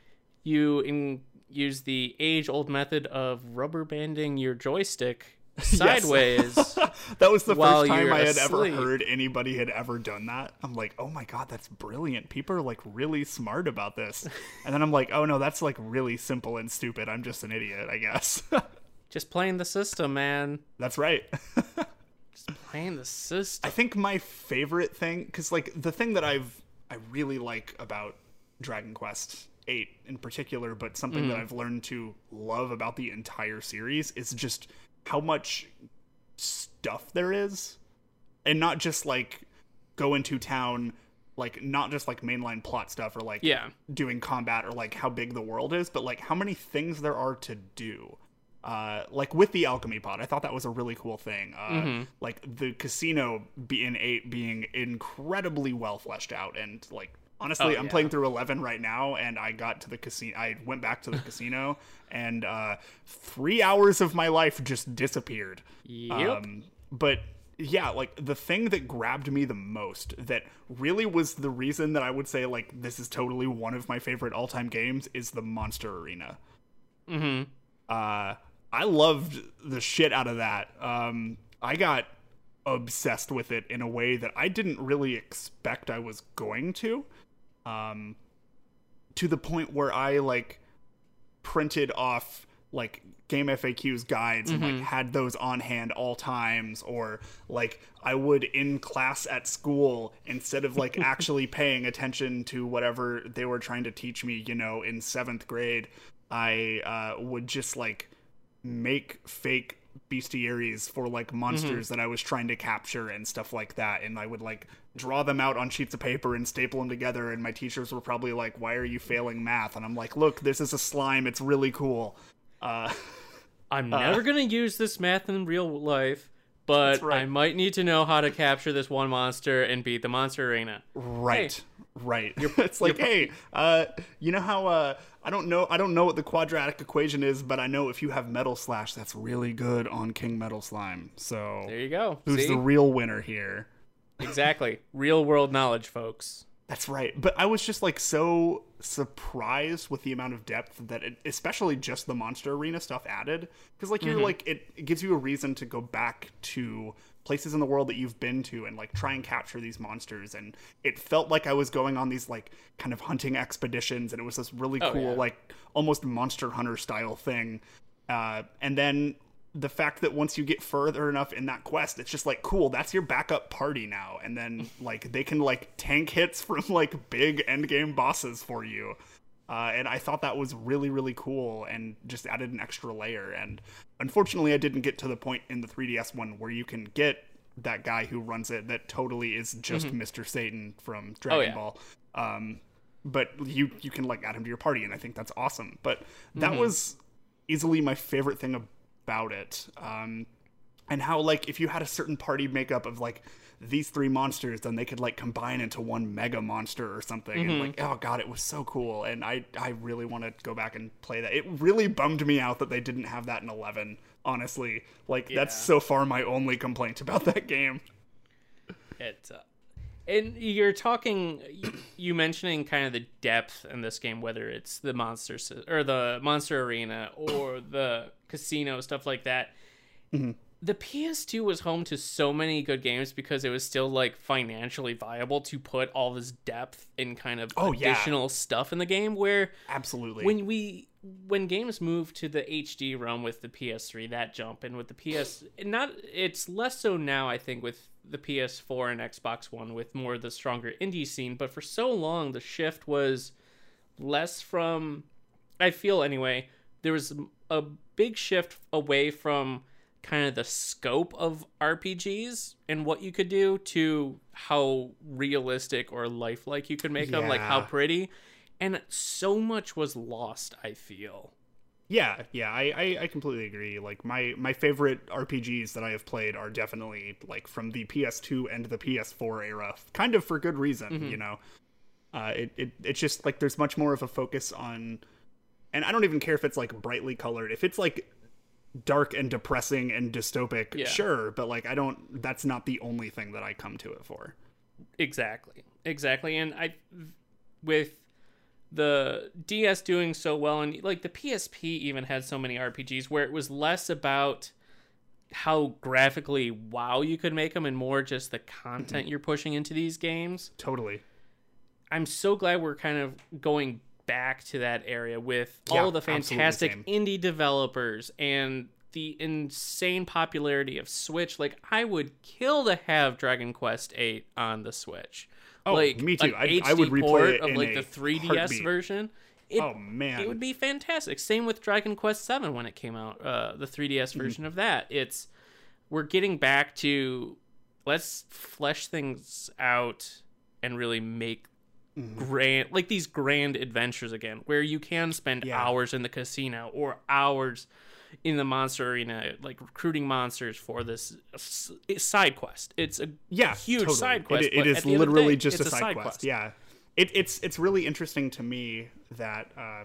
you in, use the age-old method of rubber banding your joystick sideways. that was the first time I had asleep. ever heard anybody had ever done that. I'm like, oh my god, that's brilliant. People are like really smart about this. And then I'm like, oh no, that's like really simple and stupid. I'm just an idiot, I guess. Just playing the system, man. that's right. Just playing the system. I think my favorite thing, because like the thing that I've I really like about Dragon Quest Eight in particular, but something that mm. I've learned to love about the entire series is just how much stuff there is, and not just like go into town, like not just like mainline plot stuff or like Yeah. doing combat or like how big the world is, but like how many things there are to do. Uh, like with the alchemy pot, I thought that was a really cool thing. Uh, Like the casino being eight being incredibly well fleshed out, and like honestly, Oh, I'm yeah. playing through eleven right now, and I got to the casino. I went back to the casino, and uh, three hours of my life just disappeared. Yep. Um, but yeah, like the thing that grabbed me the most, that really was the reason that I would say like this is totally one of my favorite all time games, is the Monster Arena. mm-hmm. Uh, I loved the shit out of that. Um, I got obsessed with it in a way that I didn't really expect I was going to. Um, to the point where I like printed off like game FAQs guides and like had those on hand all times or like I would in class at school instead of like actually paying attention to whatever they were trying to teach me, you know, in 7th grade, I uh would just like make fake bestiaries for like monsters that I was trying to capture and stuff like that. And I would like draw them out on sheets of paper and staple them together. And my teachers were probably like, Why are you failing math? And I'm like, Look, this is a slime. It's really cool. Uh, I'm never gonna use this math in real life, but right. I might need to know how to capture this one monster and beat the monster arena. right. Right. it's like, hey, uh, you know how uh, I don't know I don't know what the quadratic equation is, but I know if you have metal slash, that's really good on King Metal Slime. So There you go. who's See? the real winner here? exactly. Real world knowledge, folks. That's right. But I was just like so surprised with the amount of depth that it, especially just the monster arena stuff added because like you're like it, it gives you a reason to go back to places in the world that you've been to and like try and capture these monsters and it felt like I was going on these like kind of hunting expeditions and it was this really Oh, cool yeah. like almost monster hunter style thing uh, and then the fact that once you get further enough in that quest, it's just like cool. That's your backup party now, and then like they can like tank hits from like big end game bosses for you. Uh, and I thought that was really really cool, and just added an extra layer. And unfortunately, I didn't get to the point in the 3DS one where you can get that guy who runs it that totally is just Mr. Satan from Dragon Mm-hmm. Oh, yeah. Ball. Um, but you you can like add him to your party, and I think that's awesome. But Mm-hmm. that was easily my favorite thing about it. Um, and how like if you had a certain party makeup of like these three monsters, then they could like combine into one mega monster or something. And like, oh god, it was so cool. And I I really want to go back and play that. It really bummed me out that they didn't have that in eleven. Honestly, like that's so far my only complaint about that game. It, uh, and you're talking, you- mentioning kind of the depth in this game, whether it's the monster or the monster arena or the casino stuff like that. Mm-hmm. The PS2 was home to so many good games because it was still like financially viable to put all this depth and kind of Oh, yeah. additional stuff in the game. Where Absolutely. when we when games move to the HD realm with the PS3, that jump, and with the PS, not it's less so now. I think with the PS4 and Xbox One, with more of the stronger indie scene. But for so long, the shift was less from. I feel anyway. There was a big shift away from kind of the scope of RPGs and what you could do to how realistic or lifelike you could make them, like how pretty. And so much was lost, I feel. Yeah, yeah, I, I, I completely agree. Like my my favorite RPGs that I have played are definitely like from the PS2 and the PS4 era, kind of for good reason. You know, uh, it, it it's just like there's much more of a focus on, and I don't even care if it's like brightly colored. If it's like dark and depressing and dystopic, Yeah. sure, but like I don't. That's not the only thing that I come to it for. Exactly. Exactly. And I with the DS doing so well and like the PSP even had so many RPGs where it was less about how graphically wow you could make them and more just the content you're pushing into these games. Totally. I'm so glad we're kind of going back to that area with Yeah, all the fantastic indie developers and the insane popularity of Switch. Like I would kill to have Dragon Quest 8 on the Switch. Oh, like me too. I- HD I would replay port it of like the 3DS heartbeat. version. It, oh man, it would be fantastic. Same with Dragon Quest Seven when it came out, uh, the 3DS Mm-hmm. version of that. It's we're getting back to let's flesh things out and really make Mm-hmm. grand like these grand adventures again, where you can spend Yeah. hours in the casino or hours in the monster arena, like recruiting monsters for this side quest. It's a yeah, huge totally. side quest. It, it is at the end of the literally day, just a it's side, quest. Yeah, it, it's it's really interesting to me that, uh,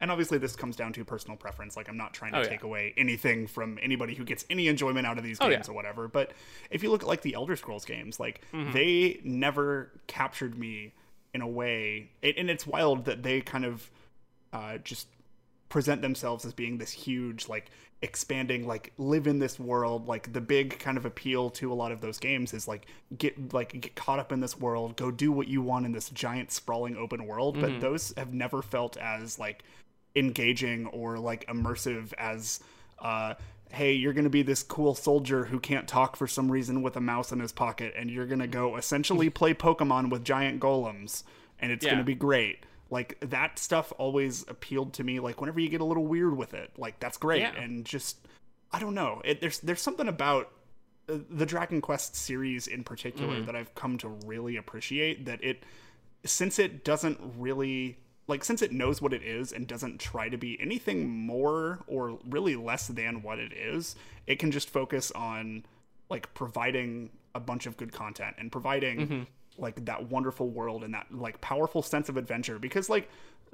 and obviously this comes down to personal preference. Like I'm not trying to Oh, yeah. take away anything from anybody who gets any enjoyment out of these Oh, games yeah. or whatever. But if you look at like the Elder Scrolls games, like Mm-hmm. they never captured me in a way, it, and it's wild that they kind of uh, just present themselves as being this huge like expanding like live in this world. Like the big kind of appeal to a lot of those games is like get like get caught up in this world go do what you want in this giant sprawling open world. But those have never felt as like engaging or like immersive as uh hey you're gonna be this cool soldier who can't talk for some reason with a mouse in his pocket and you're gonna go essentially play pokemon with giant golems and it's Yeah. gonna be great like that stuff always appealed to me like whenever you get a little weird with it like that's great Yeah. and just i don't know it, there's there's something about uh, the dragon quest series in particular Mm-hmm. that i've come to really appreciate that it since it doesn't really like since it knows what it is and doesn't try to be anything more or really less than what it is it can just focus on like providing a bunch of good content and providing Mm-hmm. Like that wonderful world and that like powerful sense of adventure because like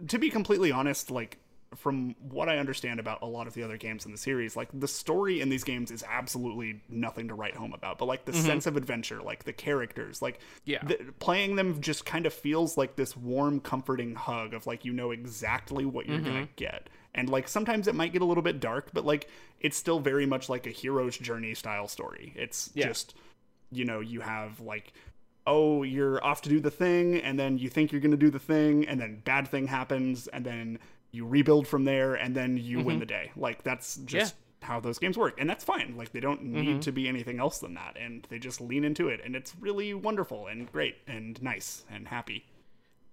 to be completely honest like from what I understand about a lot of the other games in the series, like the story in these games is absolutely nothing to write home about. But like the sense of adventure, like the characters, like Yeah. the, playing them just kind of feels like this warm, comforting hug of like you know exactly what you're Mm-hmm. gonna get. And like sometimes it might get a little bit dark, but like it's still very much like a hero's journey style story. It's Yeah. just you know you have like oh you're off to do the thing and then you think you're going to do the thing and then bad thing happens and then you rebuild from there and then you win mm-hmm. the day like that's just how those games work and that's fine like they don't need mm-hmm. to be anything else than that and they just lean into it and it's really wonderful and great and nice and happy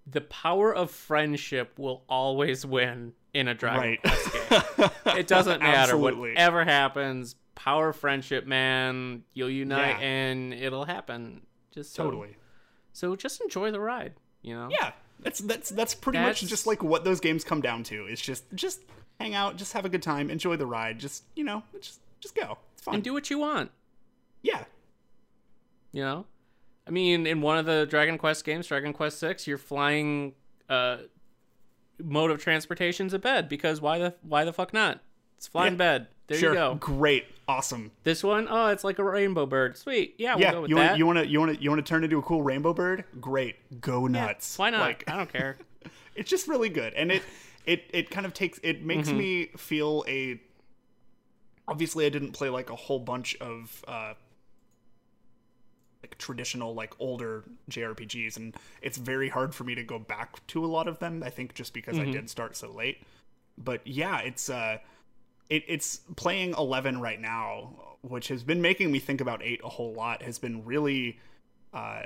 the power of friendship will always win in a Dragon Right. Quest game. It doesn't matter whatever happens. power of friendship, man. You'll unite Yeah. and it'll happen. Just so, Totally. So just enjoy the ride. You know. Yeah, that's that's that's pretty That's- much just like what those games come down to. It's just just hang out, just have a good time, enjoy the ride. Just you know, just just go. It's fun. And do what you want. yeah, You know. I mean, in one of the Dragon Quest games, Dragon Quest Six, you're flying uh, mode of transportation's a bed because why the why the fuck not? It's flying Yeah. bed. There sure, you go. great, awesome. This one, oh, it's like a rainbow bird. Sweet. Yeah, we'll yeah, go with you that. want you want to you want to you want to turn into a cool rainbow bird? Great, go nuts. Why not? Like, I don't care. it's just really good and it it it kind of takes it makes Mm-hmm. me feel a obviously i didn't play like a whole bunch of uh like traditional like older jrpgs and it's very hard for me to go back to a lot of them i think just because Mm-hmm. i did start so late but yeah it's uh it, it's playing 11 right now which has been making me think about 8 a whole lot has been really uh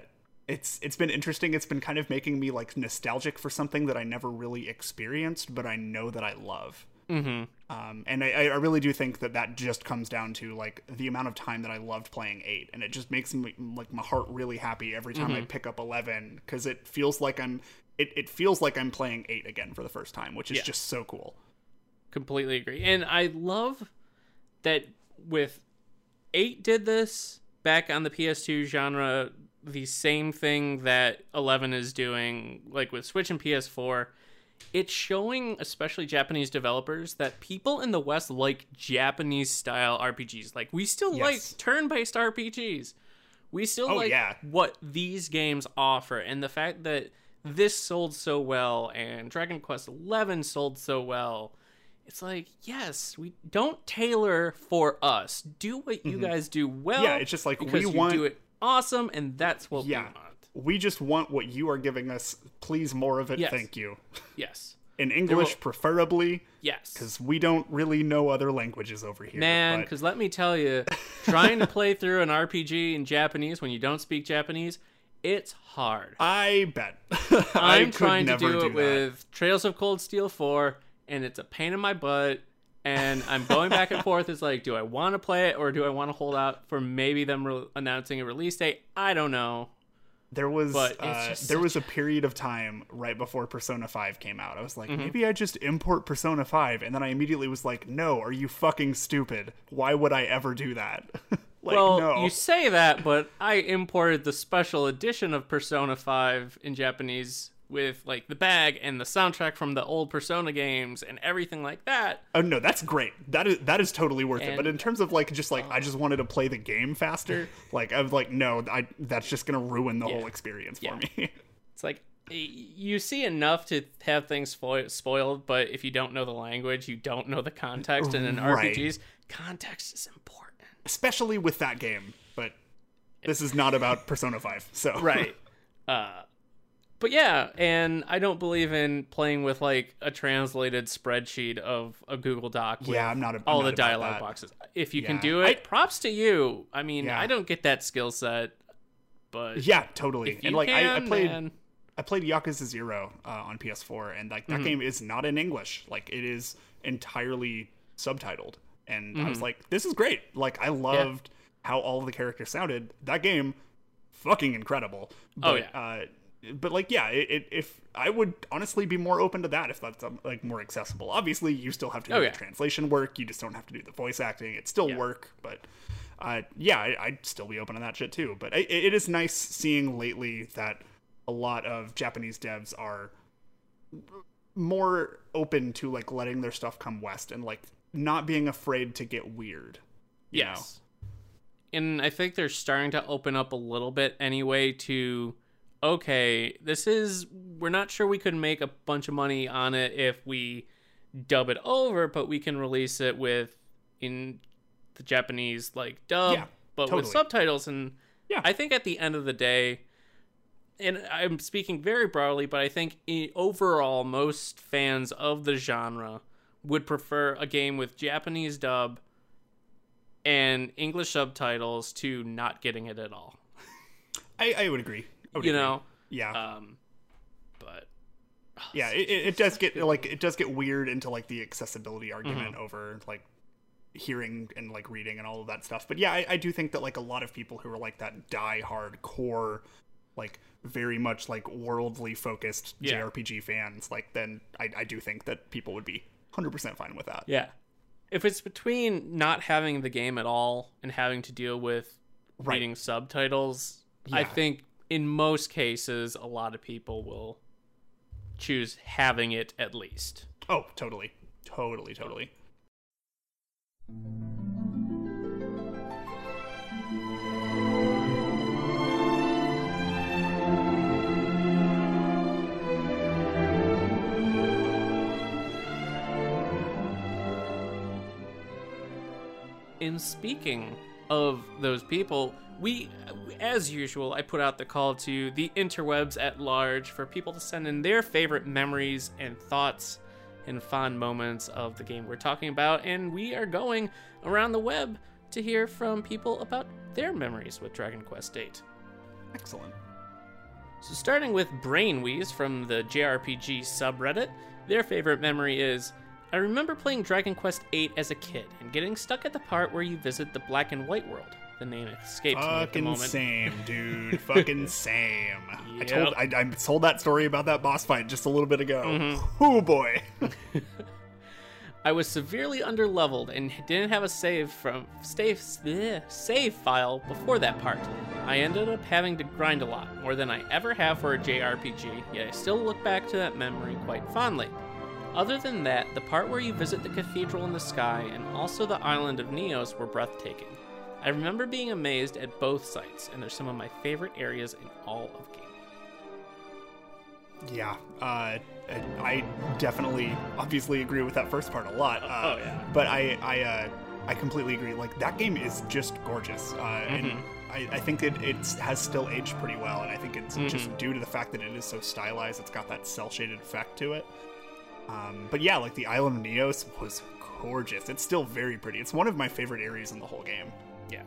it's it's been interesting it's been kind of making me like nostalgic for something that i never really experienced but i know that i love mm-hmm. um, and I, I really do think that that just comes down to like the amount of time that I loved playing eight, and it just makes me like my heart really happy every time I pick up eleven because it feels like I'm it, it feels like I'm playing eight again for the first time, which is Yeah. just so cool. Completely agree. And I love that with 8 did this back on the PS2 genre, the same thing that 11 is doing, like with Switch and PS4. It's showing, especially Japanese developers, that people in the West like Japanese style RPGs. Like, we still Yes. like turn based RPGs. We still Oh, like yeah. what these games offer. And the fact that this sold so well and Dragon Quest 11 sold so well it's like yes we don't tailor for us do what you guys do well Mm-hmm. Yeah, it's just like, we want- do it awesome and that's what Yeah. we want We just want what you are giving us. Please, more of it. Yes. Thank you. yes In English, will- preferably, yes because we don't really know other languages over here. man but- because let me tell you trying to play through an rpg in japanese when you don't speak japanese it's hard I bet. I i'm could trying to never do it that. with trails of cold steel 4 and it's a pain in my butt and i'm going back and forth it's like do i want to play it or do i want to hold out for maybe them re- announcing a release date i don't know There was uh, there was a period of time right before Persona 5 came out. I was like, maybe I just import Persona 5 and then I immediately was like, no, are you fucking stupid? Why would I ever do that? like well, no. you say that, but I imported the special edition of Persona 5 in Japanese with like the bag and the soundtrack from the old Persona games and everything like that. Oh no, that's great. That is that is totally worth it. But in terms of like just like I just wanted to play the game faster, like I was like, no, I that's just gonna ruin the whole experience for Yeah. me. It's like you see enough to have things spoiled, but if you don't know the language, you don't know the context. And in Right. RPGs, context is important. Especially with that game. But this is not about Persona 5. So right uh but yeah and i don't believe in playing with like a translated spreadsheet of a google doc with Yeah, I'm not a- I'm all not the dialogue boxes if you can do it props to you i mean Yeah. i don't get that skill set but Yeah, totally. if you and like can, I, I played man, I played Yakuza Zero uh, on PS4, and like that Mm-hmm. game is not in English. Like it is entirely subtitled, and I Mm-hmm. was like, "This is great!" Like I loved how all of the characters sounded. That game, fucking incredible. But, Oh, yeah. Uh, but like, yeah, it, it, if I would honestly be more open to that if that's um, like more accessible. Obviously, you still have to do Oh, the translation work. You just don't have to do the voice acting. It's still Yeah. work, but uh, yeah, I, I'd still be open to that shit too. But it, it is nice seeing lately that a lot of Japanese devs are more open to like letting their stuff come west and like not being afraid to get weird. you know? yes and i think they're starting to open up a little bit anyway to okay this is we're not sure we could make a bunch of money on it if we dub it over but we can release it with in the japanese like dub Yeah, but with subtitles and Yeah. i think at the end of the day and i'm speaking very broadly but i think overall most fans of the genre would prefer a game with japanese dub and english subtitles to not getting it at all I, I would agree. Would you agree. know yeah, um but yeah. It, it does get like it does get weird into like the accessibility argument Mm-hmm. over like hearing and like reading and all of that stuff. But yeah, I, I do think that like a lot of people who are like that die hard core, like very much like worldly focused Yeah. JRPG fans, like then I, I do think that people would be 100% fine with that. Yeah. If it's between not having the game at all and having to deal with Right. reading subtitles, I think in most cases a lot of people will choose having it at least. Oh, totally. Totally, totally. in speaking of those people, we, as usual, I put out the call to the interwebs at large for people to send in their favorite memories and thoughts and fond moments of the game we're talking about, and we are going around the web to hear from people about their memories with Dragon Quest VIII. Excellent. So, starting with Brainwheeze from the JRPG subreddit, their favorite memory is I remember playing Dragon Quest VIII as a kid and getting stuck at the part where you visit the black and white world. The name escaped me at the Fucking moment. same, dude. Fucking same. I told I, I told that story about that boss fight just a little bit ago. Mm-hmm. Oh boy. I was severely underleveled and didn't have a save from save save file before that part. I ended up having to grind a lot, more than I ever have for a JRPG, yet I still look back to that memory quite fondly. Other than that, the part where you visit the cathedral in the sky and also the island of Neos were breathtaking. I remember being amazed at both sites, and they're some of my favorite areas in all of gaming. Yeah, uh, I- definitely, obviously agree with that first part a lot. Uh, Oh, yeah. But I, I, uh, I completely agree. Like that game is just gorgeous, uh, and Mm-hmm. I, I think it it has still aged pretty well. And I think it's Mm-hmm. just due to the fact that it is so stylized. It's got that cell shaded effect to it. Um, but yeah, like the Island of Neos was gorgeous. It's still very pretty. It's one of my favorite areas in the whole game. Yeah.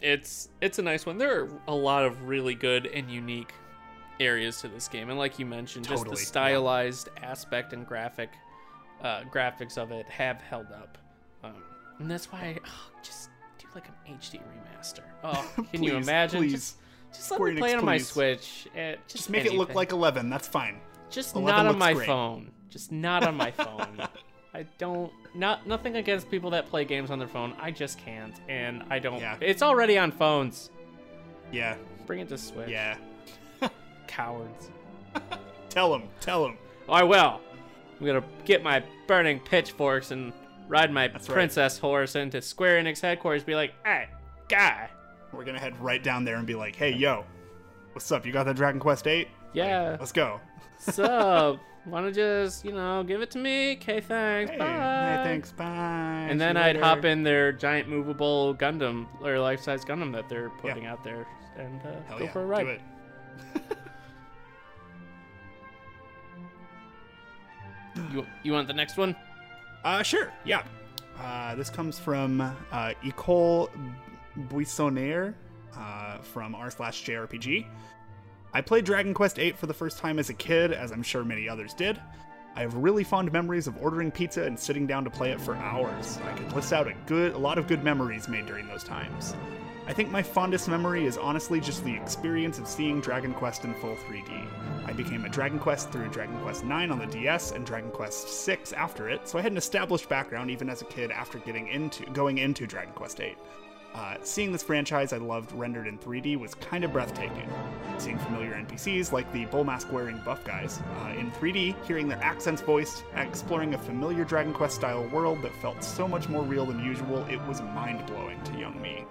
It's it's a nice one. There are a lot of really good and unique areas to this game, and like you mentioned, just Totally, the yeah. stylized aspect and graphic uh, graphics of it have held up, um, and that's why oh, just do like an HD remaster. Oh, can you imagine? please. Just, just let Square me play it Enix, on my. Switch. eh, just, Just make it look like 11. That's fine. just 11 not on my great. phone. Just not on my phone. I don't not nothing against people that play games on their phone. I just can't, and I don't. Yeah. It's already on phones. Yeah, Bring it to Switch. yeah. Cowards. Tell them. Tell them. I will. I'm gonna get my burning pitchforks and ride my right. princess horse into Square Enix headquarters. Be like, hey, guy. We're gonna head right down there and be like, "Hey, yo, what's up? You got that Dragon Quest 8? Yeah. Let's go." Sup? Wanna just, you know, give it to me? Okay, thanks. Hey, Bye. hey, thanks. Bye. And then I'd hop in their giant movable Gundam or life-size Gundam that they're putting out there and uh, Hell go yeah, for a ride. Do it. You, you want the next one? Uh, sure. Yeah. Uh, this comes from uh, Ecole Buissonniere uh, from r slash JRPG. I played Dragon Quest VIII for the first time as a kid, as I'm sure many others did. I have really fond memories of ordering pizza and sitting down to play it for hours. I could list out a good, a lot of good memories made during those times. I think my fondest memory is honestly just the experience of seeing Dragon Quest in full 3D. I became a Dragon Quest through Dragon Quest IX on the DS and Dragon Quest VI after it, so I had an established background even as a kid after getting into going into Dragon Quest VIII. Uh, seeing this franchise I loved rendered in 3D was kind of breathtaking. Seeing familiar NPCs like the bull mask wearing buff guys uh, in 3D, hearing their accents voiced, and exploring a familiar Dragon Quest style world that felt so much more real than usual, it was mind blowing to young me.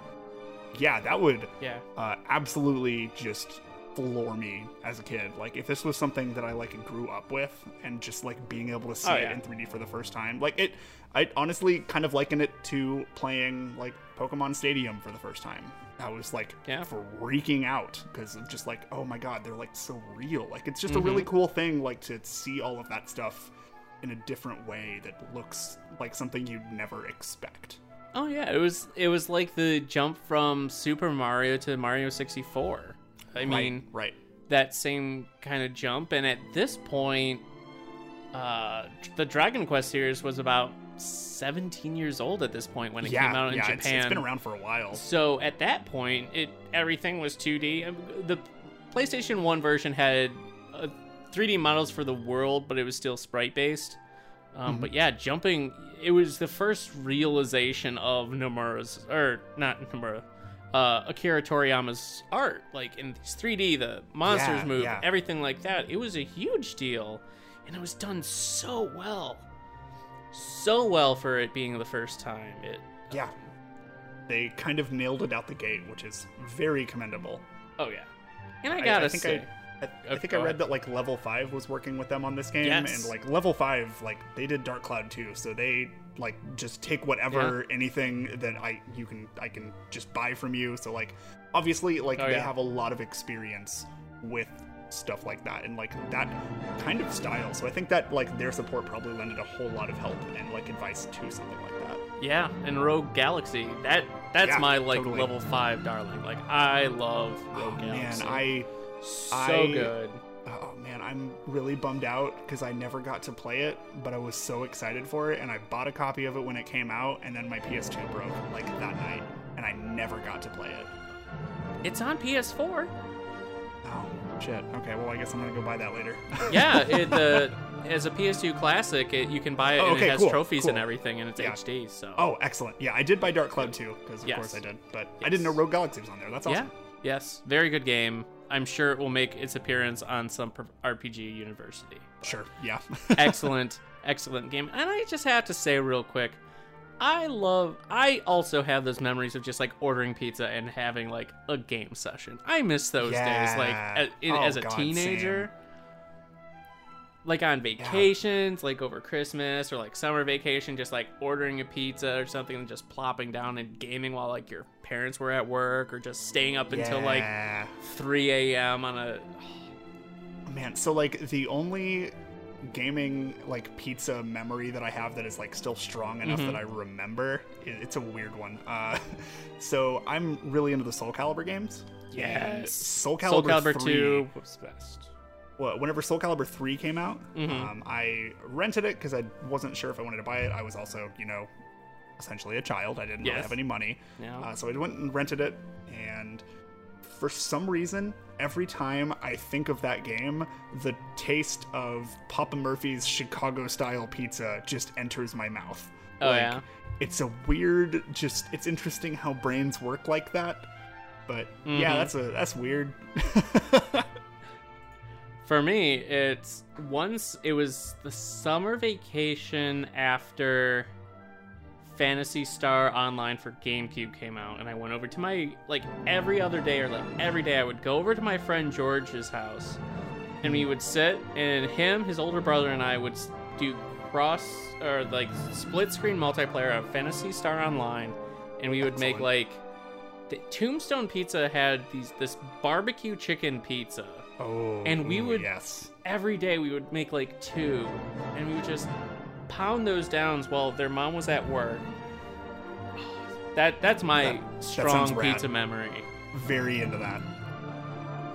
Yeah, that would Yeah. uh, absolutely just floor me as a kid. Like if this was something that I like grew up with, and just like being able to see Oh, it in 3D for the first time, like it, I honestly kind of liken it to playing like Pokemon Stadium for the first time. I was like Yeah. freaking out because of just like, oh my god, they're like so real. Like it's just Mm-hmm. a really cool thing, like to see all of that stuff in a different way that looks like something you'd never expect. Oh yeah, it was it was like the jump from Super Mario to Mario 64. I mean, right. that same kind of jump and at this point uh the Dragon Quest series was about 17 years old at this point when it yeah, came out in yeah, Japan. it's- it's been around for a while. So at that point, it everything was 2D. Um, The PlayStation 1 version had uh, 3D models for the world, but it was still sprite based. Um, Mm-hmm. But yeah, jumping, it was the first realization of Nomura's, or not Nomura, uh, Akira Toriyama's art. Like in 3D, the monsters Yeah, move, everything like that. It was a huge deal, and it was done so well. So well for it being the first time. It Yeah. Um, they kind of nailed it out the gate, which is very commendable. Oh yeah, and I gotta think say, I, I, I Oh, think I read ahead. that like level five was working with them on this game, Yes. and like level five, like they did Dark Cloud too, so they like just take whatever anything that I you can I can just buy from you. So like obviously like Oh, they yeah. have a lot of experience with stuff like that and like that kind of style. So I think that like their support probably lended a whole lot of help and like advice to something like that. yeah, and Rogue Galaxy. That that's Yeah, my like totally. level five darling. Like I love Rogue Oh, man, Galaxy. I so I- good. Oh man, I'm really bummed out because I never got to play it, but I was so excited for it, and I bought a copy of it when it came out, and then my PS2 broke like that night, and I never got to play it. It's on PS4. Shit. Okay, well I guess I'm gonna go buy that later. Yeah, it, the as a PS2 classic, it, you can buy it Oh, and it has cool, trophies and everything, and it's Yeah. HD. So oh, excellent. Yeah, I did buy Dark Cloud too, because of Yes. course I did, but I didn't know Rogue Galaxy was on there. That's awesome. yeah, yes, very good game. I'm sure it will make its appearance on some RPG University. Sure. Yeah. excellent, excellent game. And I just have to say real quick, I love. I also have those memories of just like ordering pizza and having like a game session. I miss those days, like as, in, Oh, as a God, teenager. Like on vacations, like over Christmas or like summer vacation, just like ordering a pizza or something and just plopping down and gaming while like your parents were at work or just staying up until like 3 a.m. on a. Man, so like the only gaming like pizza memory that I have that is like still strong enough Mm-hmm. that I remember, it's a weird one. Uh, so I'm really into the Soul Calibur games. Yes. Soul Soul Calibur, Calibur 3, 2 was best. Well, whenever Soul Calibur 3 came out, Mhm. um, I rented it because I wasn't sure if I wanted to buy it. I was also, you know, essentially a child. I didn't really have any money. Uh, so I went and rented it, and for some reason, every time I think of that game, the taste of Papa Murphy's Chicago style pizza just enters my mouth. Oh, yeah? It's a weird, just it's interesting how brains work like that. But yeah, Mhm. that's a that's weird. For me, it's once it was the summer vacation after Phantasy Star Online for GameCube came out, and I went over to my like every other day or like every day I would go over to my friend George's house, and we would sit, and him, his older brother, and I would do cross or like split screen multiplayer of Phantasy Star Online, and we would make like the Tombstone Pizza had these this barbecue chicken pizza oh, And we would- yes. every day we would make like two and we would just pound those downs while their mom was at work that that's my That- that strong rad. pizza memory Very into that.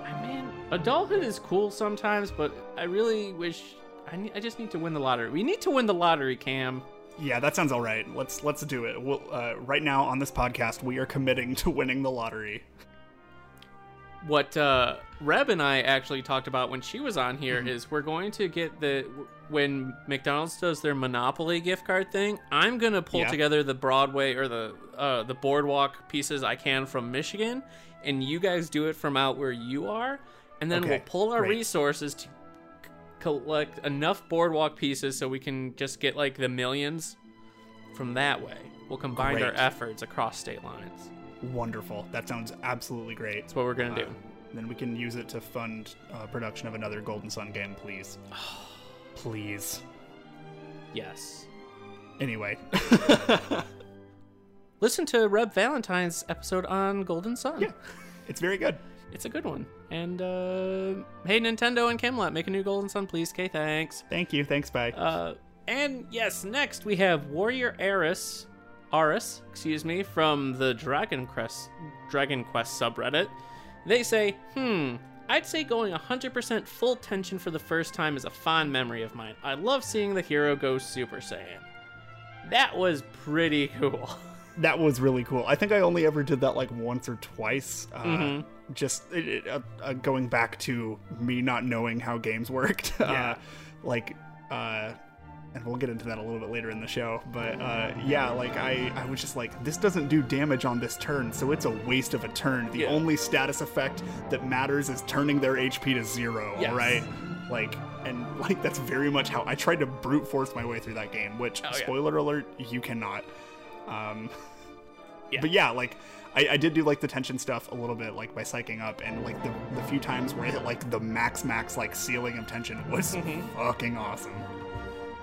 i mean adulthood is cool sometimes but i really wish I, ne- I just need to win the lottery we need to win the lottery cam Yeah, that sounds all right. Let's let's do it. We'll, uh, right now on this podcast, we are committing to winning the lottery. What uh, Reb and I actually talked about when she was on Mm-hmm. here is we're going to get the when McDonald's does their Monopoly gift card thing. I'm gonna pull Yeah. together the Broadway or the uh, the boardwalk pieces I can from Michigan, and you guys do it from out where you are, and then Okay, we'll pull our great. resources to c- collect enough boardwalk pieces so we can just get like the millions from that way. We'll combine our efforts across state lines. Wonderful. That sounds absolutely great. That's what we're gonna do. Uh, then we can use it to fund uh, production of another Golden Sun game, please. please. Yes. Anyway, listen to Reb Valentine's episode on Golden Sun. yeah, it's very good. It's a good one. And uh, hey, Nintendo and Camelot, make a new Golden Sun, please. Okay, thanks. Thank you. Thanks. Bye. Uh, and yes, next we have Warrior Eris, Aris, excuse me, from the Dragon Quest Dragon Quest subreddit. They say, hmm. I'd say going 100% full tension for the first time is a fond memory of mine. I love seeing the hero go Super Saiyan. That was pretty cool. that was really cool. I think I only ever did that like once or twice. Uh, Mhm. Just it, uh, uh, going back to me not knowing how games worked. Yeah. Uh, like, uh, and we'll get into that a little bit later in the show. But uh, yeah, like I, I was just like, this doesn't do damage on this turn, so it's a waste of a turn. The Yeah. only status effect that matters is turning their HP to zero. Yes. Right. Like, and like that's very much how I tried to brute force my way through that game. Which, Oh, yeah. spoiler alert, you cannot. Um, Yeah. but yeah, like I, I did do like the tension stuff a little bit, like by psyching up, and like the, the few times where I hit like the max max like ceiling of tension was Mhm. fucking awesome.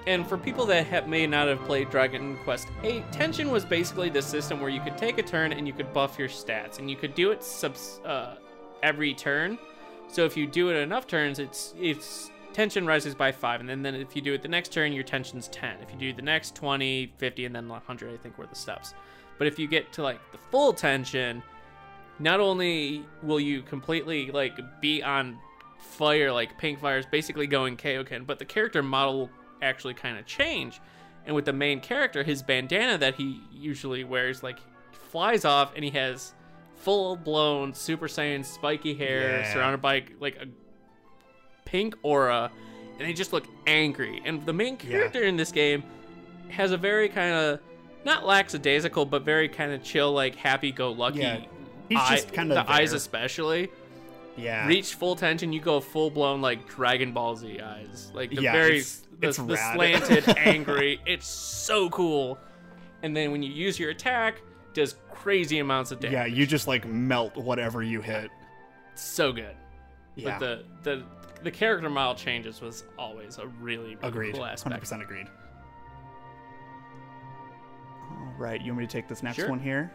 And for people that have, may not have played Dragon Quest 8, Tension was basically the system where you could take a turn and you could buff your stats, and you could do it subs, uh, every turn. So if you do it enough turns, it's it's tension rises by five, and then, then if you do it the next turn, your tension's 10. If you do the next 20, 50, and then 100, I think were the steps. But if you get to like the full tension, not only will you completely like be on fire like pink fire is basically going Kaioken, but the character model actually kind of change. And with the main character, his bandana that he usually wears like flies off, and he has full blown Super Saiyan spiky hair Yeah. surrounded by like a pink aura, and they just look angry. And the main Yeah. character in this game has a very kind of not lackadaisical, but very kind of chill, like happy-go-lucky. Yeah, he's eye- just kinda the eyes, especially Yeah, reach full tension, you go full blown like Dragon Ball Z eyes, like the Yeah, very it's- the, it's the slanted, angry. It's so cool. And then when you use your attack, does crazy amounts of damage. yeah, you just like melt whatever you hit. so good. Yeah, But the the the character model changes was always a really, really agreed, cool hundred aspect. percent agreed. All right, you want me to take this next Sure. one here?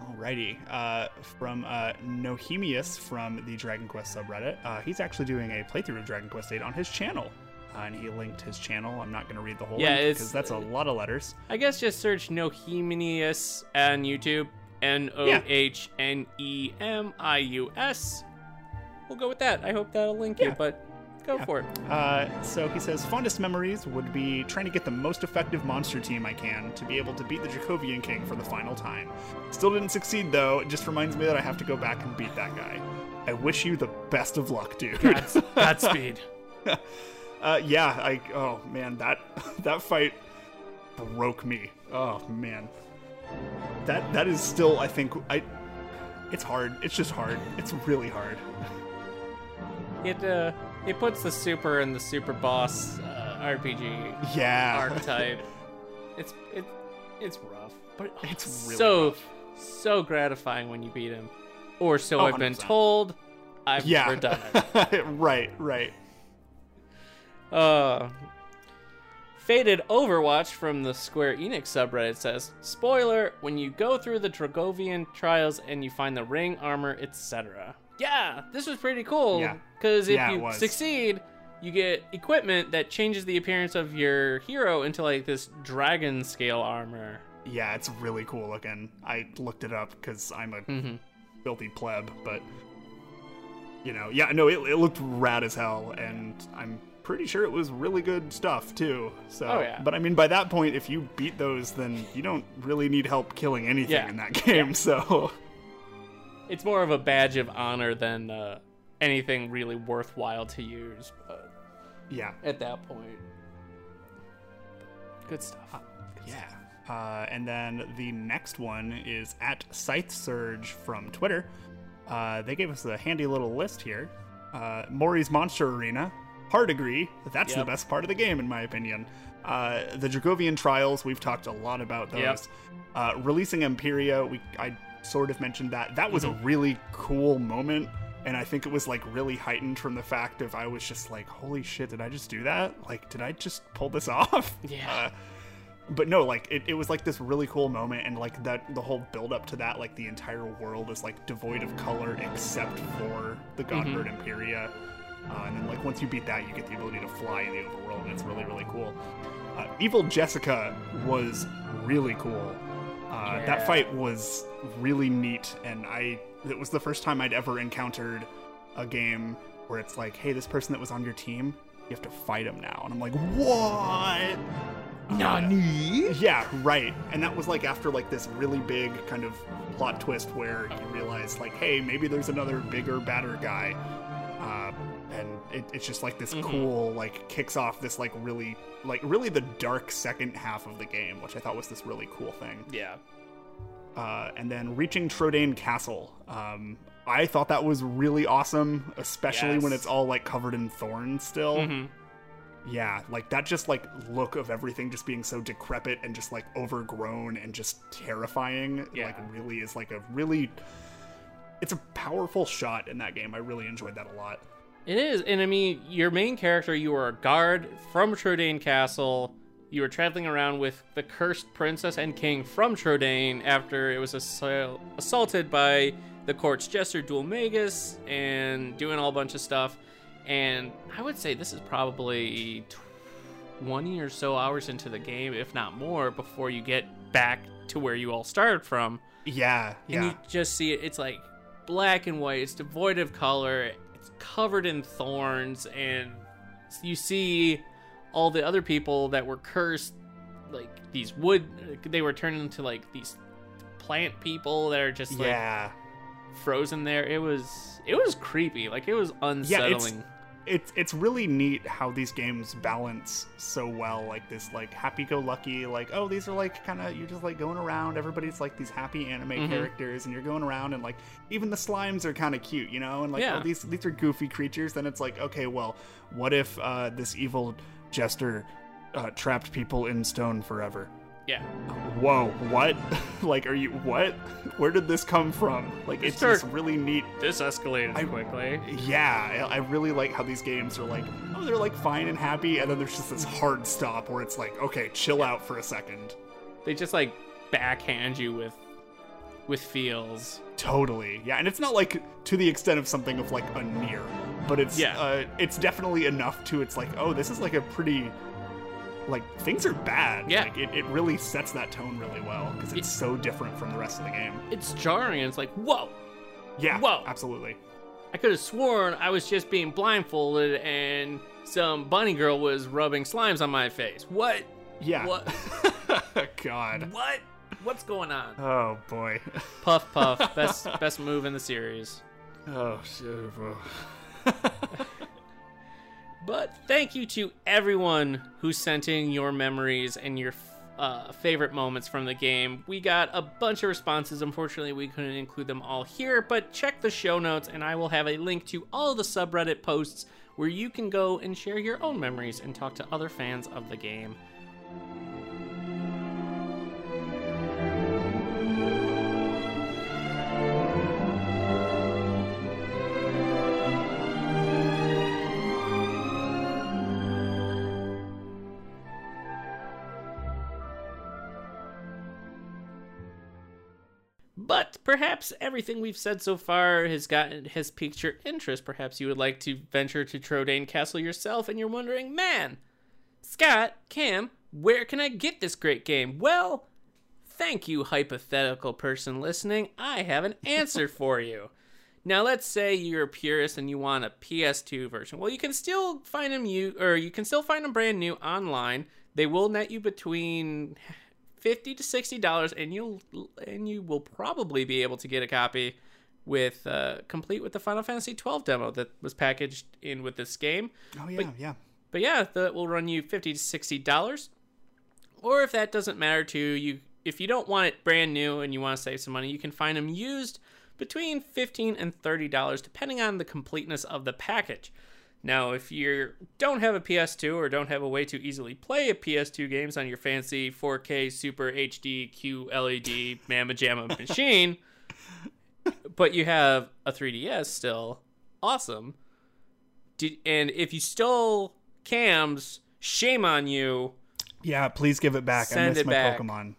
Alrighty, uh, from uh, Nohemius from the Dragon Quest subreddit. Uh, he's actually doing a playthrough of Dragon Quest 8 on his channel. Uh, and he linked his channel. I'm not going to read the whole Yeah, link because that's a lot of letters. I guess just search Nohemius on YouTube. N O H N E M I U S. We'll go with that. I hope that'll link you, but go Yeah. for it. Uh, so he says, fondest memories would be trying to get the most effective monster team I can to be able to beat the Dragovian King for the final time. Still didn't succeed though. It just reminds me that I have to go back and beat that guy. I wish you the best of luck, dude. Gods- Godspeed. uh, yeah, I. Oh man, that that fight broke me. Oh man, that that is still. I think I. It's hard. It's just hard. It's really hard. It uh, it puts the super and the super boss uh, RPG Yeah. archetype. It's it it's rough, but oh, It's really so rough. so gratifying when you beat him, or so Oh, I've been 100%. told. I've yeah. never done it. right. Right. Uh, Faded Overwatch from the Square Enix subreddit says, "Spoiler: When you go through the Dragovian trials and you find the ring, armor, etc." Yeah, this was pretty cool. Yeah. Because if Yeah, you succeed, you get equipment that changes the appearance of your hero into like this dragon scale armor. Yeah, it's really cool looking. I looked it up because I'm a Mhm. filthy pleb, but you know, yeah, no, it, it looked rad as hell, and I'm pretty sure it was really good stuff too. So, Oh, yeah. but I mean, by that point, if you beat those, then you don't really need help killing anything Yeah. in that game. So, It's more of a badge of honor than uh, anything really worthwhile to use. But yeah, at that point, good stuff. yeah. Uh, and then the next one is at Scythe Surge from Twitter. Uh, they gave us a handy little list here. Uh, Morrie's Monster Arena. Hard agree. That's the best part of the game, in my opinion. Uh, the Dragovian Trials. We've talked a lot about those. Yep. Uh, releasing Empyrea. We I sort of mentioned that. That was Mm-hmm. a really cool moment, and I think it was like really heightened from the fact of I was just like, holy shit, did I just do that? Like, did I just pull this off? Yeah. Uh, but no, like it, it was like this really cool moment, and like that the whole build up to that, like the entire world is like devoid of color except for the Godbird Empyrea. Uh, and then like once you beat that, you get the ability to fly in the overworld, and it's really really cool. Uh, Evil Jessica was really cool. Uh, Yeah. That fight was really neat, and I it was the first time I'd ever encountered a game where it's like, hey, this person that was on your team, you have to fight him now, and I'm like, what? Nani? Yeah, right. And that was like after like this really big kind of plot twist where you realize like, hey, maybe there's another bigger, badder guy. Uh, and it, it's just like this cool like kicks off this like really like really the dark second half of the game, which I thought was this really cool thing. Yeah. Uh, and then reaching Trodain Castle. Um, I thought that was really awesome, especially when it's all like covered in thorns still. Mhm. Yeah, like that just like look of everything just being so decrepit and just like overgrown and just terrifying. Yeah. Like really is like a really it's a powerful shot in that game. I really enjoyed that a lot. It is, and I mean, your main character, you are a guard from Trodain Castle. You were traveling around with the cursed princess and king from Trodain after it was assail- assaulted by the court's jester Dhoulmagus and doing all a bunch of stuff. And I would say this is probably 20 or so hours into the game, if not more, before you get back to where you all started from Yeah, and yeah. you just see it it's like black and white it's devoid of color it's covered in thorns and you see all the other people that were cursed like these wood they were turned into like these plant people that are just like yeah. frozen there it was it was creepy like it was unsettling. Yeah, it's it's it's really neat how these games balance so well like this like happy-go-lucky like oh these are like kind of you're just like going around everybody's like these happy anime Mm-hmm. characters and you're going around and like even the slimes are kind of cute you know and like Yeah. oh these these are goofy creatures then it's like okay well what if uh, this evil jester uh, trapped people in stone forever. Yeah. Whoa what? Like are you what? Where did this come from? Like it's Start- just really neat. this escalated I- quickly. Yeah, I I really like how these games are like, oh, they're like fine and happy, and then there's just this hard stop where it's like, okay, chill out for a second. they just like backhand you with with feels. Totally, yeah, and it's not like to the extent of something of like a Nier, but it's Yeah. uh, it's definitely enough to it's like, oh, this is like a pretty like things are bad. Yeah. like, it, it really sets that tone really well because it's so different from the rest of the game. it's jarring and it's like whoa Yeah, Whoa. absolutely. I could have sworn I was just being blindfolded and some bunny girl was rubbing slimes on my face. What? Yeah. What? God. What? What's going on? Oh boy. Puff Puff, best best move in the series. Oh shit. But thank you to everyone who sent in your memories and your uh, favorite moments from the game. We got a bunch of responses. Unfortunately, we couldn't include them all here, but check the show notes and I will have a link to all the subreddit posts where you can go and share your own memories and talk to other fans of the game. Perhaps everything we've said so far has gotten has piqued your interest. Perhaps you would like to venture to Trodain Castle yourself, and you're wondering, man, Scott, Cam, where can I get this great game? Well, thank you, hypothetical person listening. I have an answer for you. Now, let's say you're a purist and you want a PS2 version. Well, you can still find them you or you can still find them brand new online. They will net you between fifty to sixty dollars, and you'll and you will probably be able to get a copy with uh, complete with the Final Fantasy twelve demo that was packaged in with this game. Oh yeah, yeah. But yeah, that will run you fifty to sixty dollars. Or if that doesn't matter to you, you if you don't want it brand new and you want to save some money, you can find them used between fifteen and thirty dollars, depending on the completeness of the package. Now, if you don't have a PS2 or don't have a way to easily play a PS2 games on your fancy 4K Super HD QLED Mamma Jamma machine, but you have a 3DS still, awesome. Did, and if you stole Cam's, shame on you. Yeah, please give it back. Send I miss it my back. Pokemon.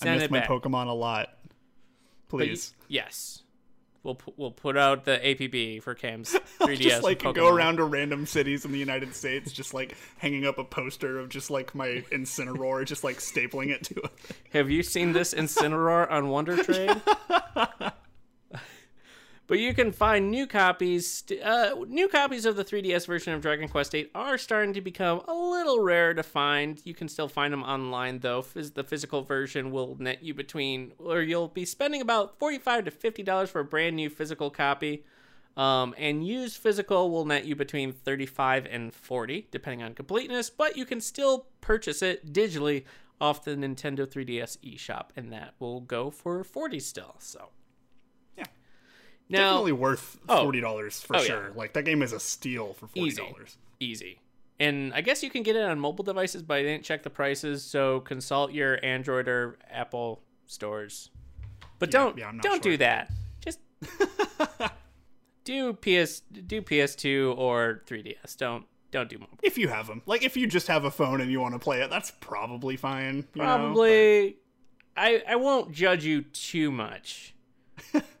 I miss my back. Pokemon a lot. Please. yes. We'll, we'll put out the APB for Cam's 3DS. just like go around to random cities in the United States, just like hanging up a poster of just like my Incineroar, just like stapling it to it. Have you seen this Incineroar on Wonder Trade? But you can find new copies. Uh, new copies of the 3DS version of Dragon Quest VIII are starting to become a little rare to find. You can still find them online, though. The physical version will net you between, or you'll be spending about forty-five to fifty dollars for a brand new physical copy. Um, and used physical will net you between 35 and 40, depending on completeness, but you can still purchase it digitally off the Nintendo 3DS eShop, and that will go for 40 still. So. Now Definitely worth Oh. forty dollars for Oh, yeah. sure. Like that game is a steal for forty dollars. easy. Easy. And I guess you can get it on mobile devices, but I didn't check the prices, so consult your Android or Apple stores. But don't yeah, don't sure. do that. Just do PS do PS2 or 3DS. Don't don't do mobile. If you have them, like if you just have a phone and you want to play it, that's probably fine. you know? Probably I I won't judge you too much.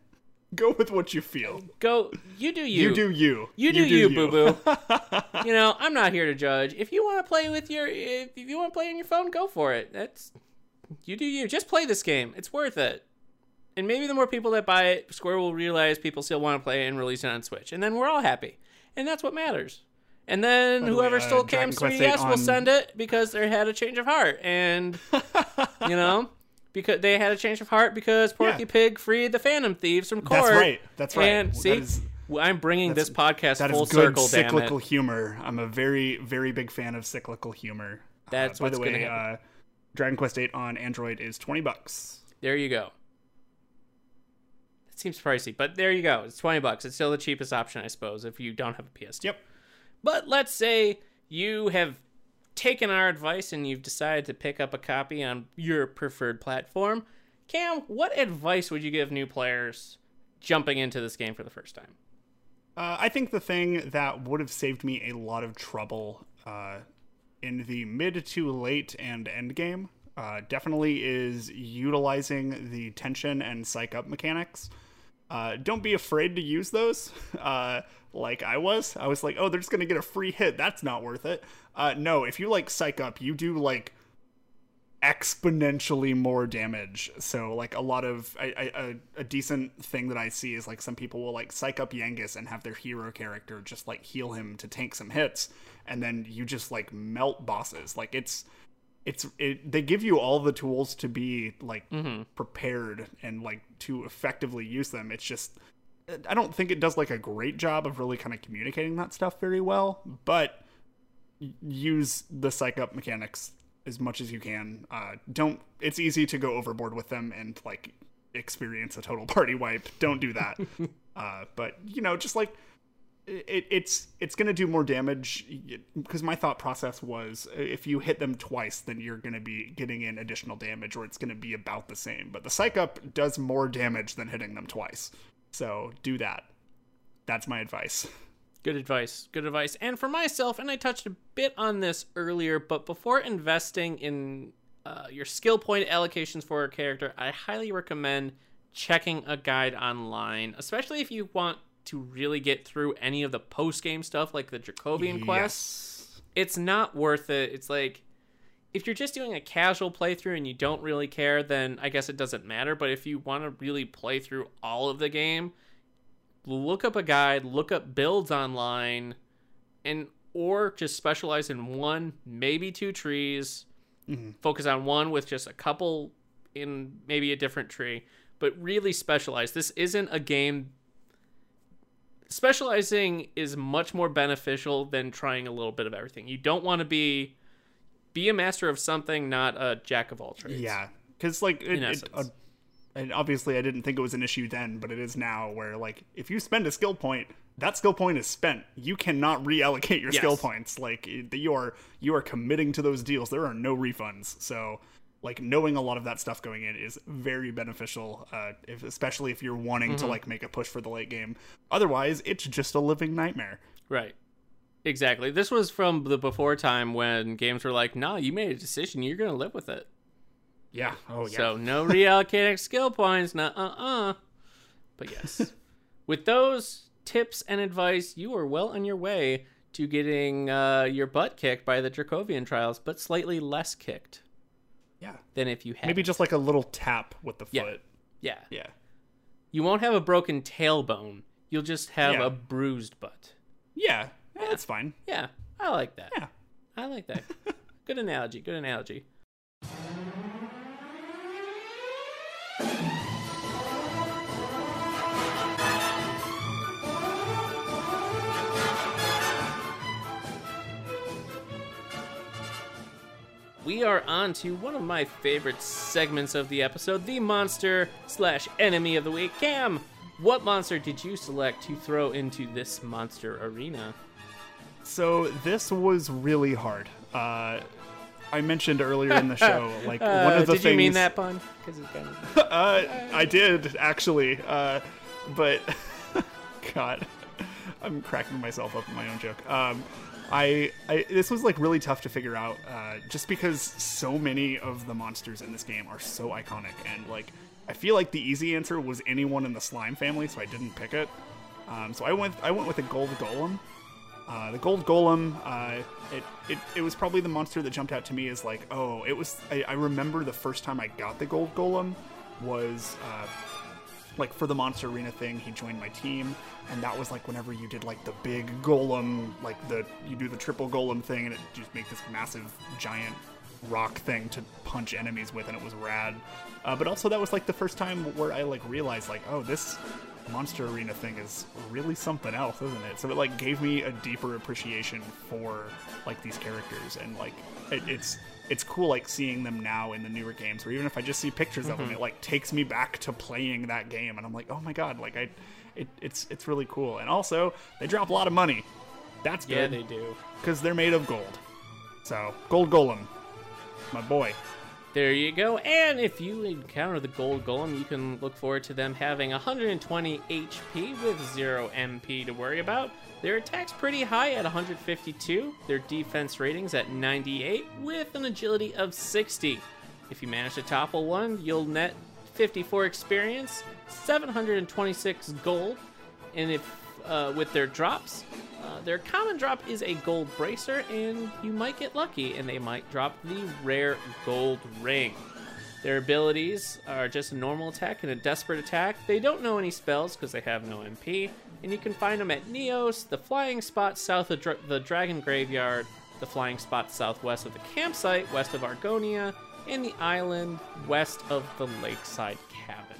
Go with what you feel. Go you do you. You, do you. You do you, boo boo. you know, I'm not here to judge. If you want to play with your, if, if you want to play on your phone, go for it. That's you do you. Just play this game. It's worth it. And maybe the more people that buy it, Square will realize people still want to play it and release it on Switch, and then we're all happy, and that's what matters. And then the way, whoever uh, stole Cam's Quest 3DS 8 will send it because they had a change of heart, and you know. Because they had a change of heart because Porky Yeah. Pig freed the Phantom Thieves from court. That's right. That's right. And That see, is- I'm bringing this podcast That full is good circle. Cyclical humor. I'm a very, very big fan of cyclical humor. Uh, That's by what's the way. Uh, Dragon Quest VIII on Android is twenty bucks. There you go. It seems pricey, but there you go. It's 20 bucks. It's still the cheapest option, I suppose, if you don't have a PS2. Yep. But let's say you have taken our advice and you've decided to pick up a copy on your preferred platform. Cam, what advice would you give new players jumping into this game for the first time? Uh, I think the thing that would have saved me a lot of trouble uh, in the mid to late and end game uh, definitely is utilizing the tension and psych up mechanics. Uh, don't be afraid to use those. Uh, like I was, I was like, oh, they're just gonna get a free hit. That's not worth it. Uh, no, if you like psych up, you do like exponentially more damage. So like a lot of I, I, a, a decent thing that I see is like some people will like psych up Yangus and have their hero character just like heal him to tank some hits, and then you just like melt bosses. Like it's it's it, they give you all the tools to be like prepared and like to effectively use them. It's just I don't think it does like a great job of really kind of communicating that stuff very well, but use the psych up mechanics as much as you can. Uh, don't. It's easy to go overboard with them and like experience a total party wipe. Don't do that. uh, but you know, just like it, it's it's gonna do more damage because my thought process was if you hit them twice, then you're gonna be getting in additional damage, or it's gonna be about the same. But the psych up does more damage than hitting them twice, so do that. That's my advice. Good advice. Good advice. And for myself, and I touched a bit on this earlier, but before investing in uh, your skill point allocations for a character, I highly recommend checking a guide online, especially if you want to really get through any of the post game stuff like the quest. Yes. It's not worth it. It's like if you're just doing a casual playthrough and you don't really care, then I guess it doesn't matter. But if you want to really play through all of the game, look up a guide, look up builds online, and or just specialize in one, maybe two trees. Mm-hmm. Focus on one with just a couple in maybe a different tree, but really specialize. This isn't a game. Specializing is much more beneficial than trying a little bit of everything. You don't want to be be a master of something, not a jack of all trades. Yeah, because like it, it, uh, and obviously I didn't think it was an issue then, but it is now. Where like if you spend a skill point, that skill point is spent. You cannot reallocate your skill points. Like you are you are committing to those deals. There are no refunds. So like knowing a lot of that stuff going in is very beneficial, uh, if, especially if you're wanting Mm-hmm. to like make a push for the late game. Otherwise, it's just a living nightmare. Right. Exactly. This was from the before time when games were like, "Nah, you made a decision. You're gonna live with it." Yeah. Oh yeah. So no reallocating skill points. Nah, uh, uh. But yes, with those tips and advice, you are well on your way to getting uh, your butt kicked by the Dragovian trials, but slightly less kicked yeah. than if you had. Maybe just like a little tap with the Yeah. foot. yeah. Yeah. You won't have a broken tailbone. You'll just have Yeah. a bruised butt. Yeah, yeah, that's fine. Yeah, I like that. Yeah. I like that. good analogy. Good analogy. We are on to one of my favorite segments of the episode, the monster slash enemy of the week. Cam, what monster did you select to throw into this monster arena? So this was really hard. Uh, I mentioned earlier in the show, like one Uh, of the did things. you mean that pun? Because it's kind of. uh, I did actually, uh, but God, I'm cracking myself up in my own joke. Um, I, I this was like really tough to figure out, uh, just because so many of the monsters in this game are so iconic, and like I feel like the easy answer was anyone in the slime family, so I didn't pick it. Um, so I went I went with the gold golem. Uh, the gold golem, uh, it, it it was probably the monster that jumped out to me as like, oh, it was. I, I remember the first time I got the gold golem was uh, like for the monster arena thing. He joined my team, and that was like whenever you did like the big golem, like the you do the triple golem thing, and it just make this massive giant rock thing to punch enemies with, and it was rad. Uh, but also that was like the first time where I like realized like, oh, this monster arena thing is really something else, isn't it? So it like gave me a deeper appreciation for like these characters, and like it, it's it's cool like seeing them now in the newer games, or even if I just see pictures of them, it like takes me back to playing that game, and I'm like, oh my god, like I, it, it's it's really cool, and also they drop a lot of money. That's good. Yeah, they do. because they're made of gold. So gold golem, my boy. There you go. And if you encounter the gold golem, you can look forward to them having 120 HP with 0 MP to worry about. Their attack's pretty high at 152, their defense ratings at 98, with an agility of 60. If you manage to topple one, you'll net 54 experience, 726 gold, and if uh, with their drops, uh, their common drop is a gold bracer, and you might get lucky, and they might drop the rare gold ring. Their abilities are just a normal attack and a desperate attack. They don't know any spells because they have no MP, and you can find them at Neos, the flying spot south of the Dragon Graveyard, the flying spot southwest of the campsite, west of Argonia, and the island west of the lakeside cabin.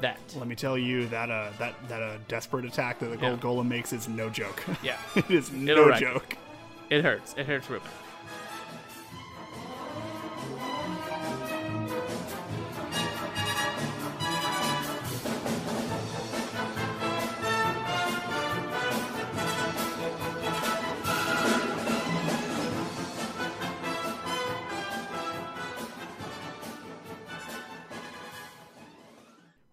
That. Let me tell you that uh that that uh, desperate attack that the gold Yeah. golem makes is no joke. Yeah. it is It'll no wreck joke. It hurts. It hurts real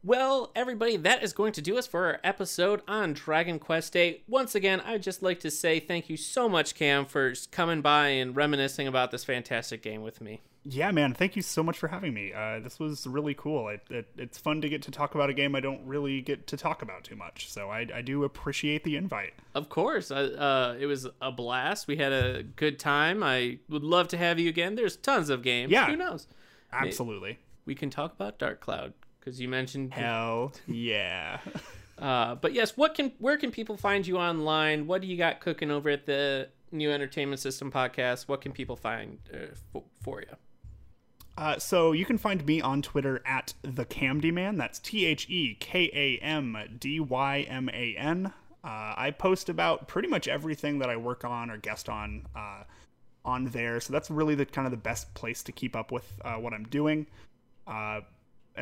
Well, everybody, that is going to do us for our episode on Dragon Quest VIII. Once again, I'd just like to say thank you so much, Cam, for coming by and reminiscing about this fantastic game with me. Yeah, man. Thank you so much for having me. Uh, this was really cool. It, it, it's fun to get to talk about a game I don't really get to talk about too much. So I, I do appreciate the invite. Of course, uh, uh, it was a blast. We had a good time. I would love to have you again. There's tons of games. Yeah. Who knows? Absolutely. We can talk about Dark Cloud because you mentioned. Hell yeah. Uh, but yes, what can where can people find you online? What do you got cooking over at the New Entertainment System podcast? What can people find uh, for, for you? Uh, so you can find me on Twitter at the Kamdy Man. That's T H E K A M D Y M A N. Uh, I post about pretty much everything that I work on or guest on uh, on there. So that's really the kind of the best place to keep up with uh, what I'm doing.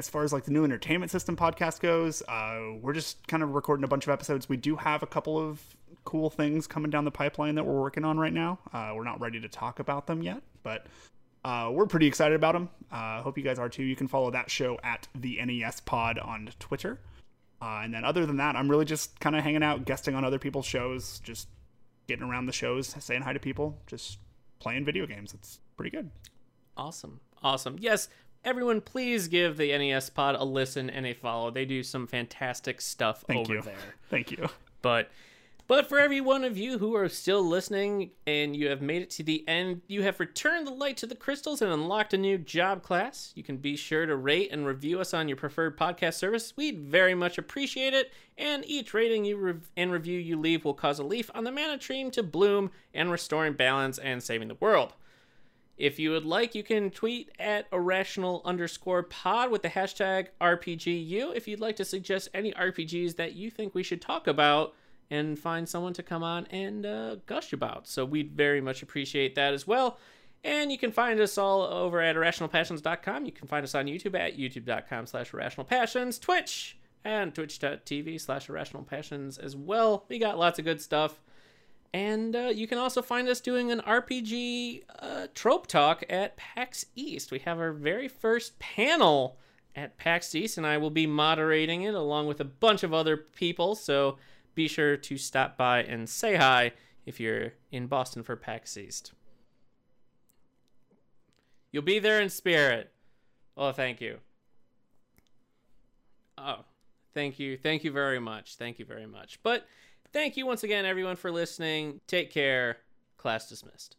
As far as like the new entertainment system podcast goes, uh, we're just kind of recording a bunch of episodes. We do have a couple of cool things coming down the pipeline that we're working on right now. Uh, we're not ready to talk about them yet, but uh, we're pretty excited about them. I uh, hope you guys are too. You can follow that show at the NES Pod on Twitter. Uh, and then other than that, I'm really just kind of hanging out, guesting on other people's shows, just getting around the shows, saying hi to people, just playing video games. It's pretty good. Awesome. Awesome. Yes, everyone, please give the NES Pod a listen and a follow. They do some fantastic stuff Thank over you. there. Thank you. But But for every one of you who are still listening and you have made it to the end, you have returned the light to the crystals and unlocked a new job class. You can be sure to rate and review us on your preferred podcast service. We'd very much appreciate it. And each rating you rev- and review you leave will cause a leaf on the mana tree to bloom and restoring balance and saving the world. If you would like, you can tweet at irrational underscore pod with the hashtag RPGU if you'd like to suggest any RPGs that you think we should talk about and find someone to come on and uh, gush about. So we'd very much appreciate that as well. And you can find us all over at irrationalpassions.com. You can find us on YouTube at youtube.com slash irrationalpassions, Twitch, and twitch.tv slash irrationalpassions as well. We got lots of good stuff. And uh, you can also find us doing an RPG uh, trope talk at PAX East. We have our very first panel at PAX East, and I will be moderating it along with a bunch of other people. So be sure to stop by and say hi if you're in Boston for PAX East. You'll be there in spirit. Oh, thank you. Oh, thank you. Thank you very much. Thank you very much. But thank you once again, everyone, for listening. Take care. Class dismissed.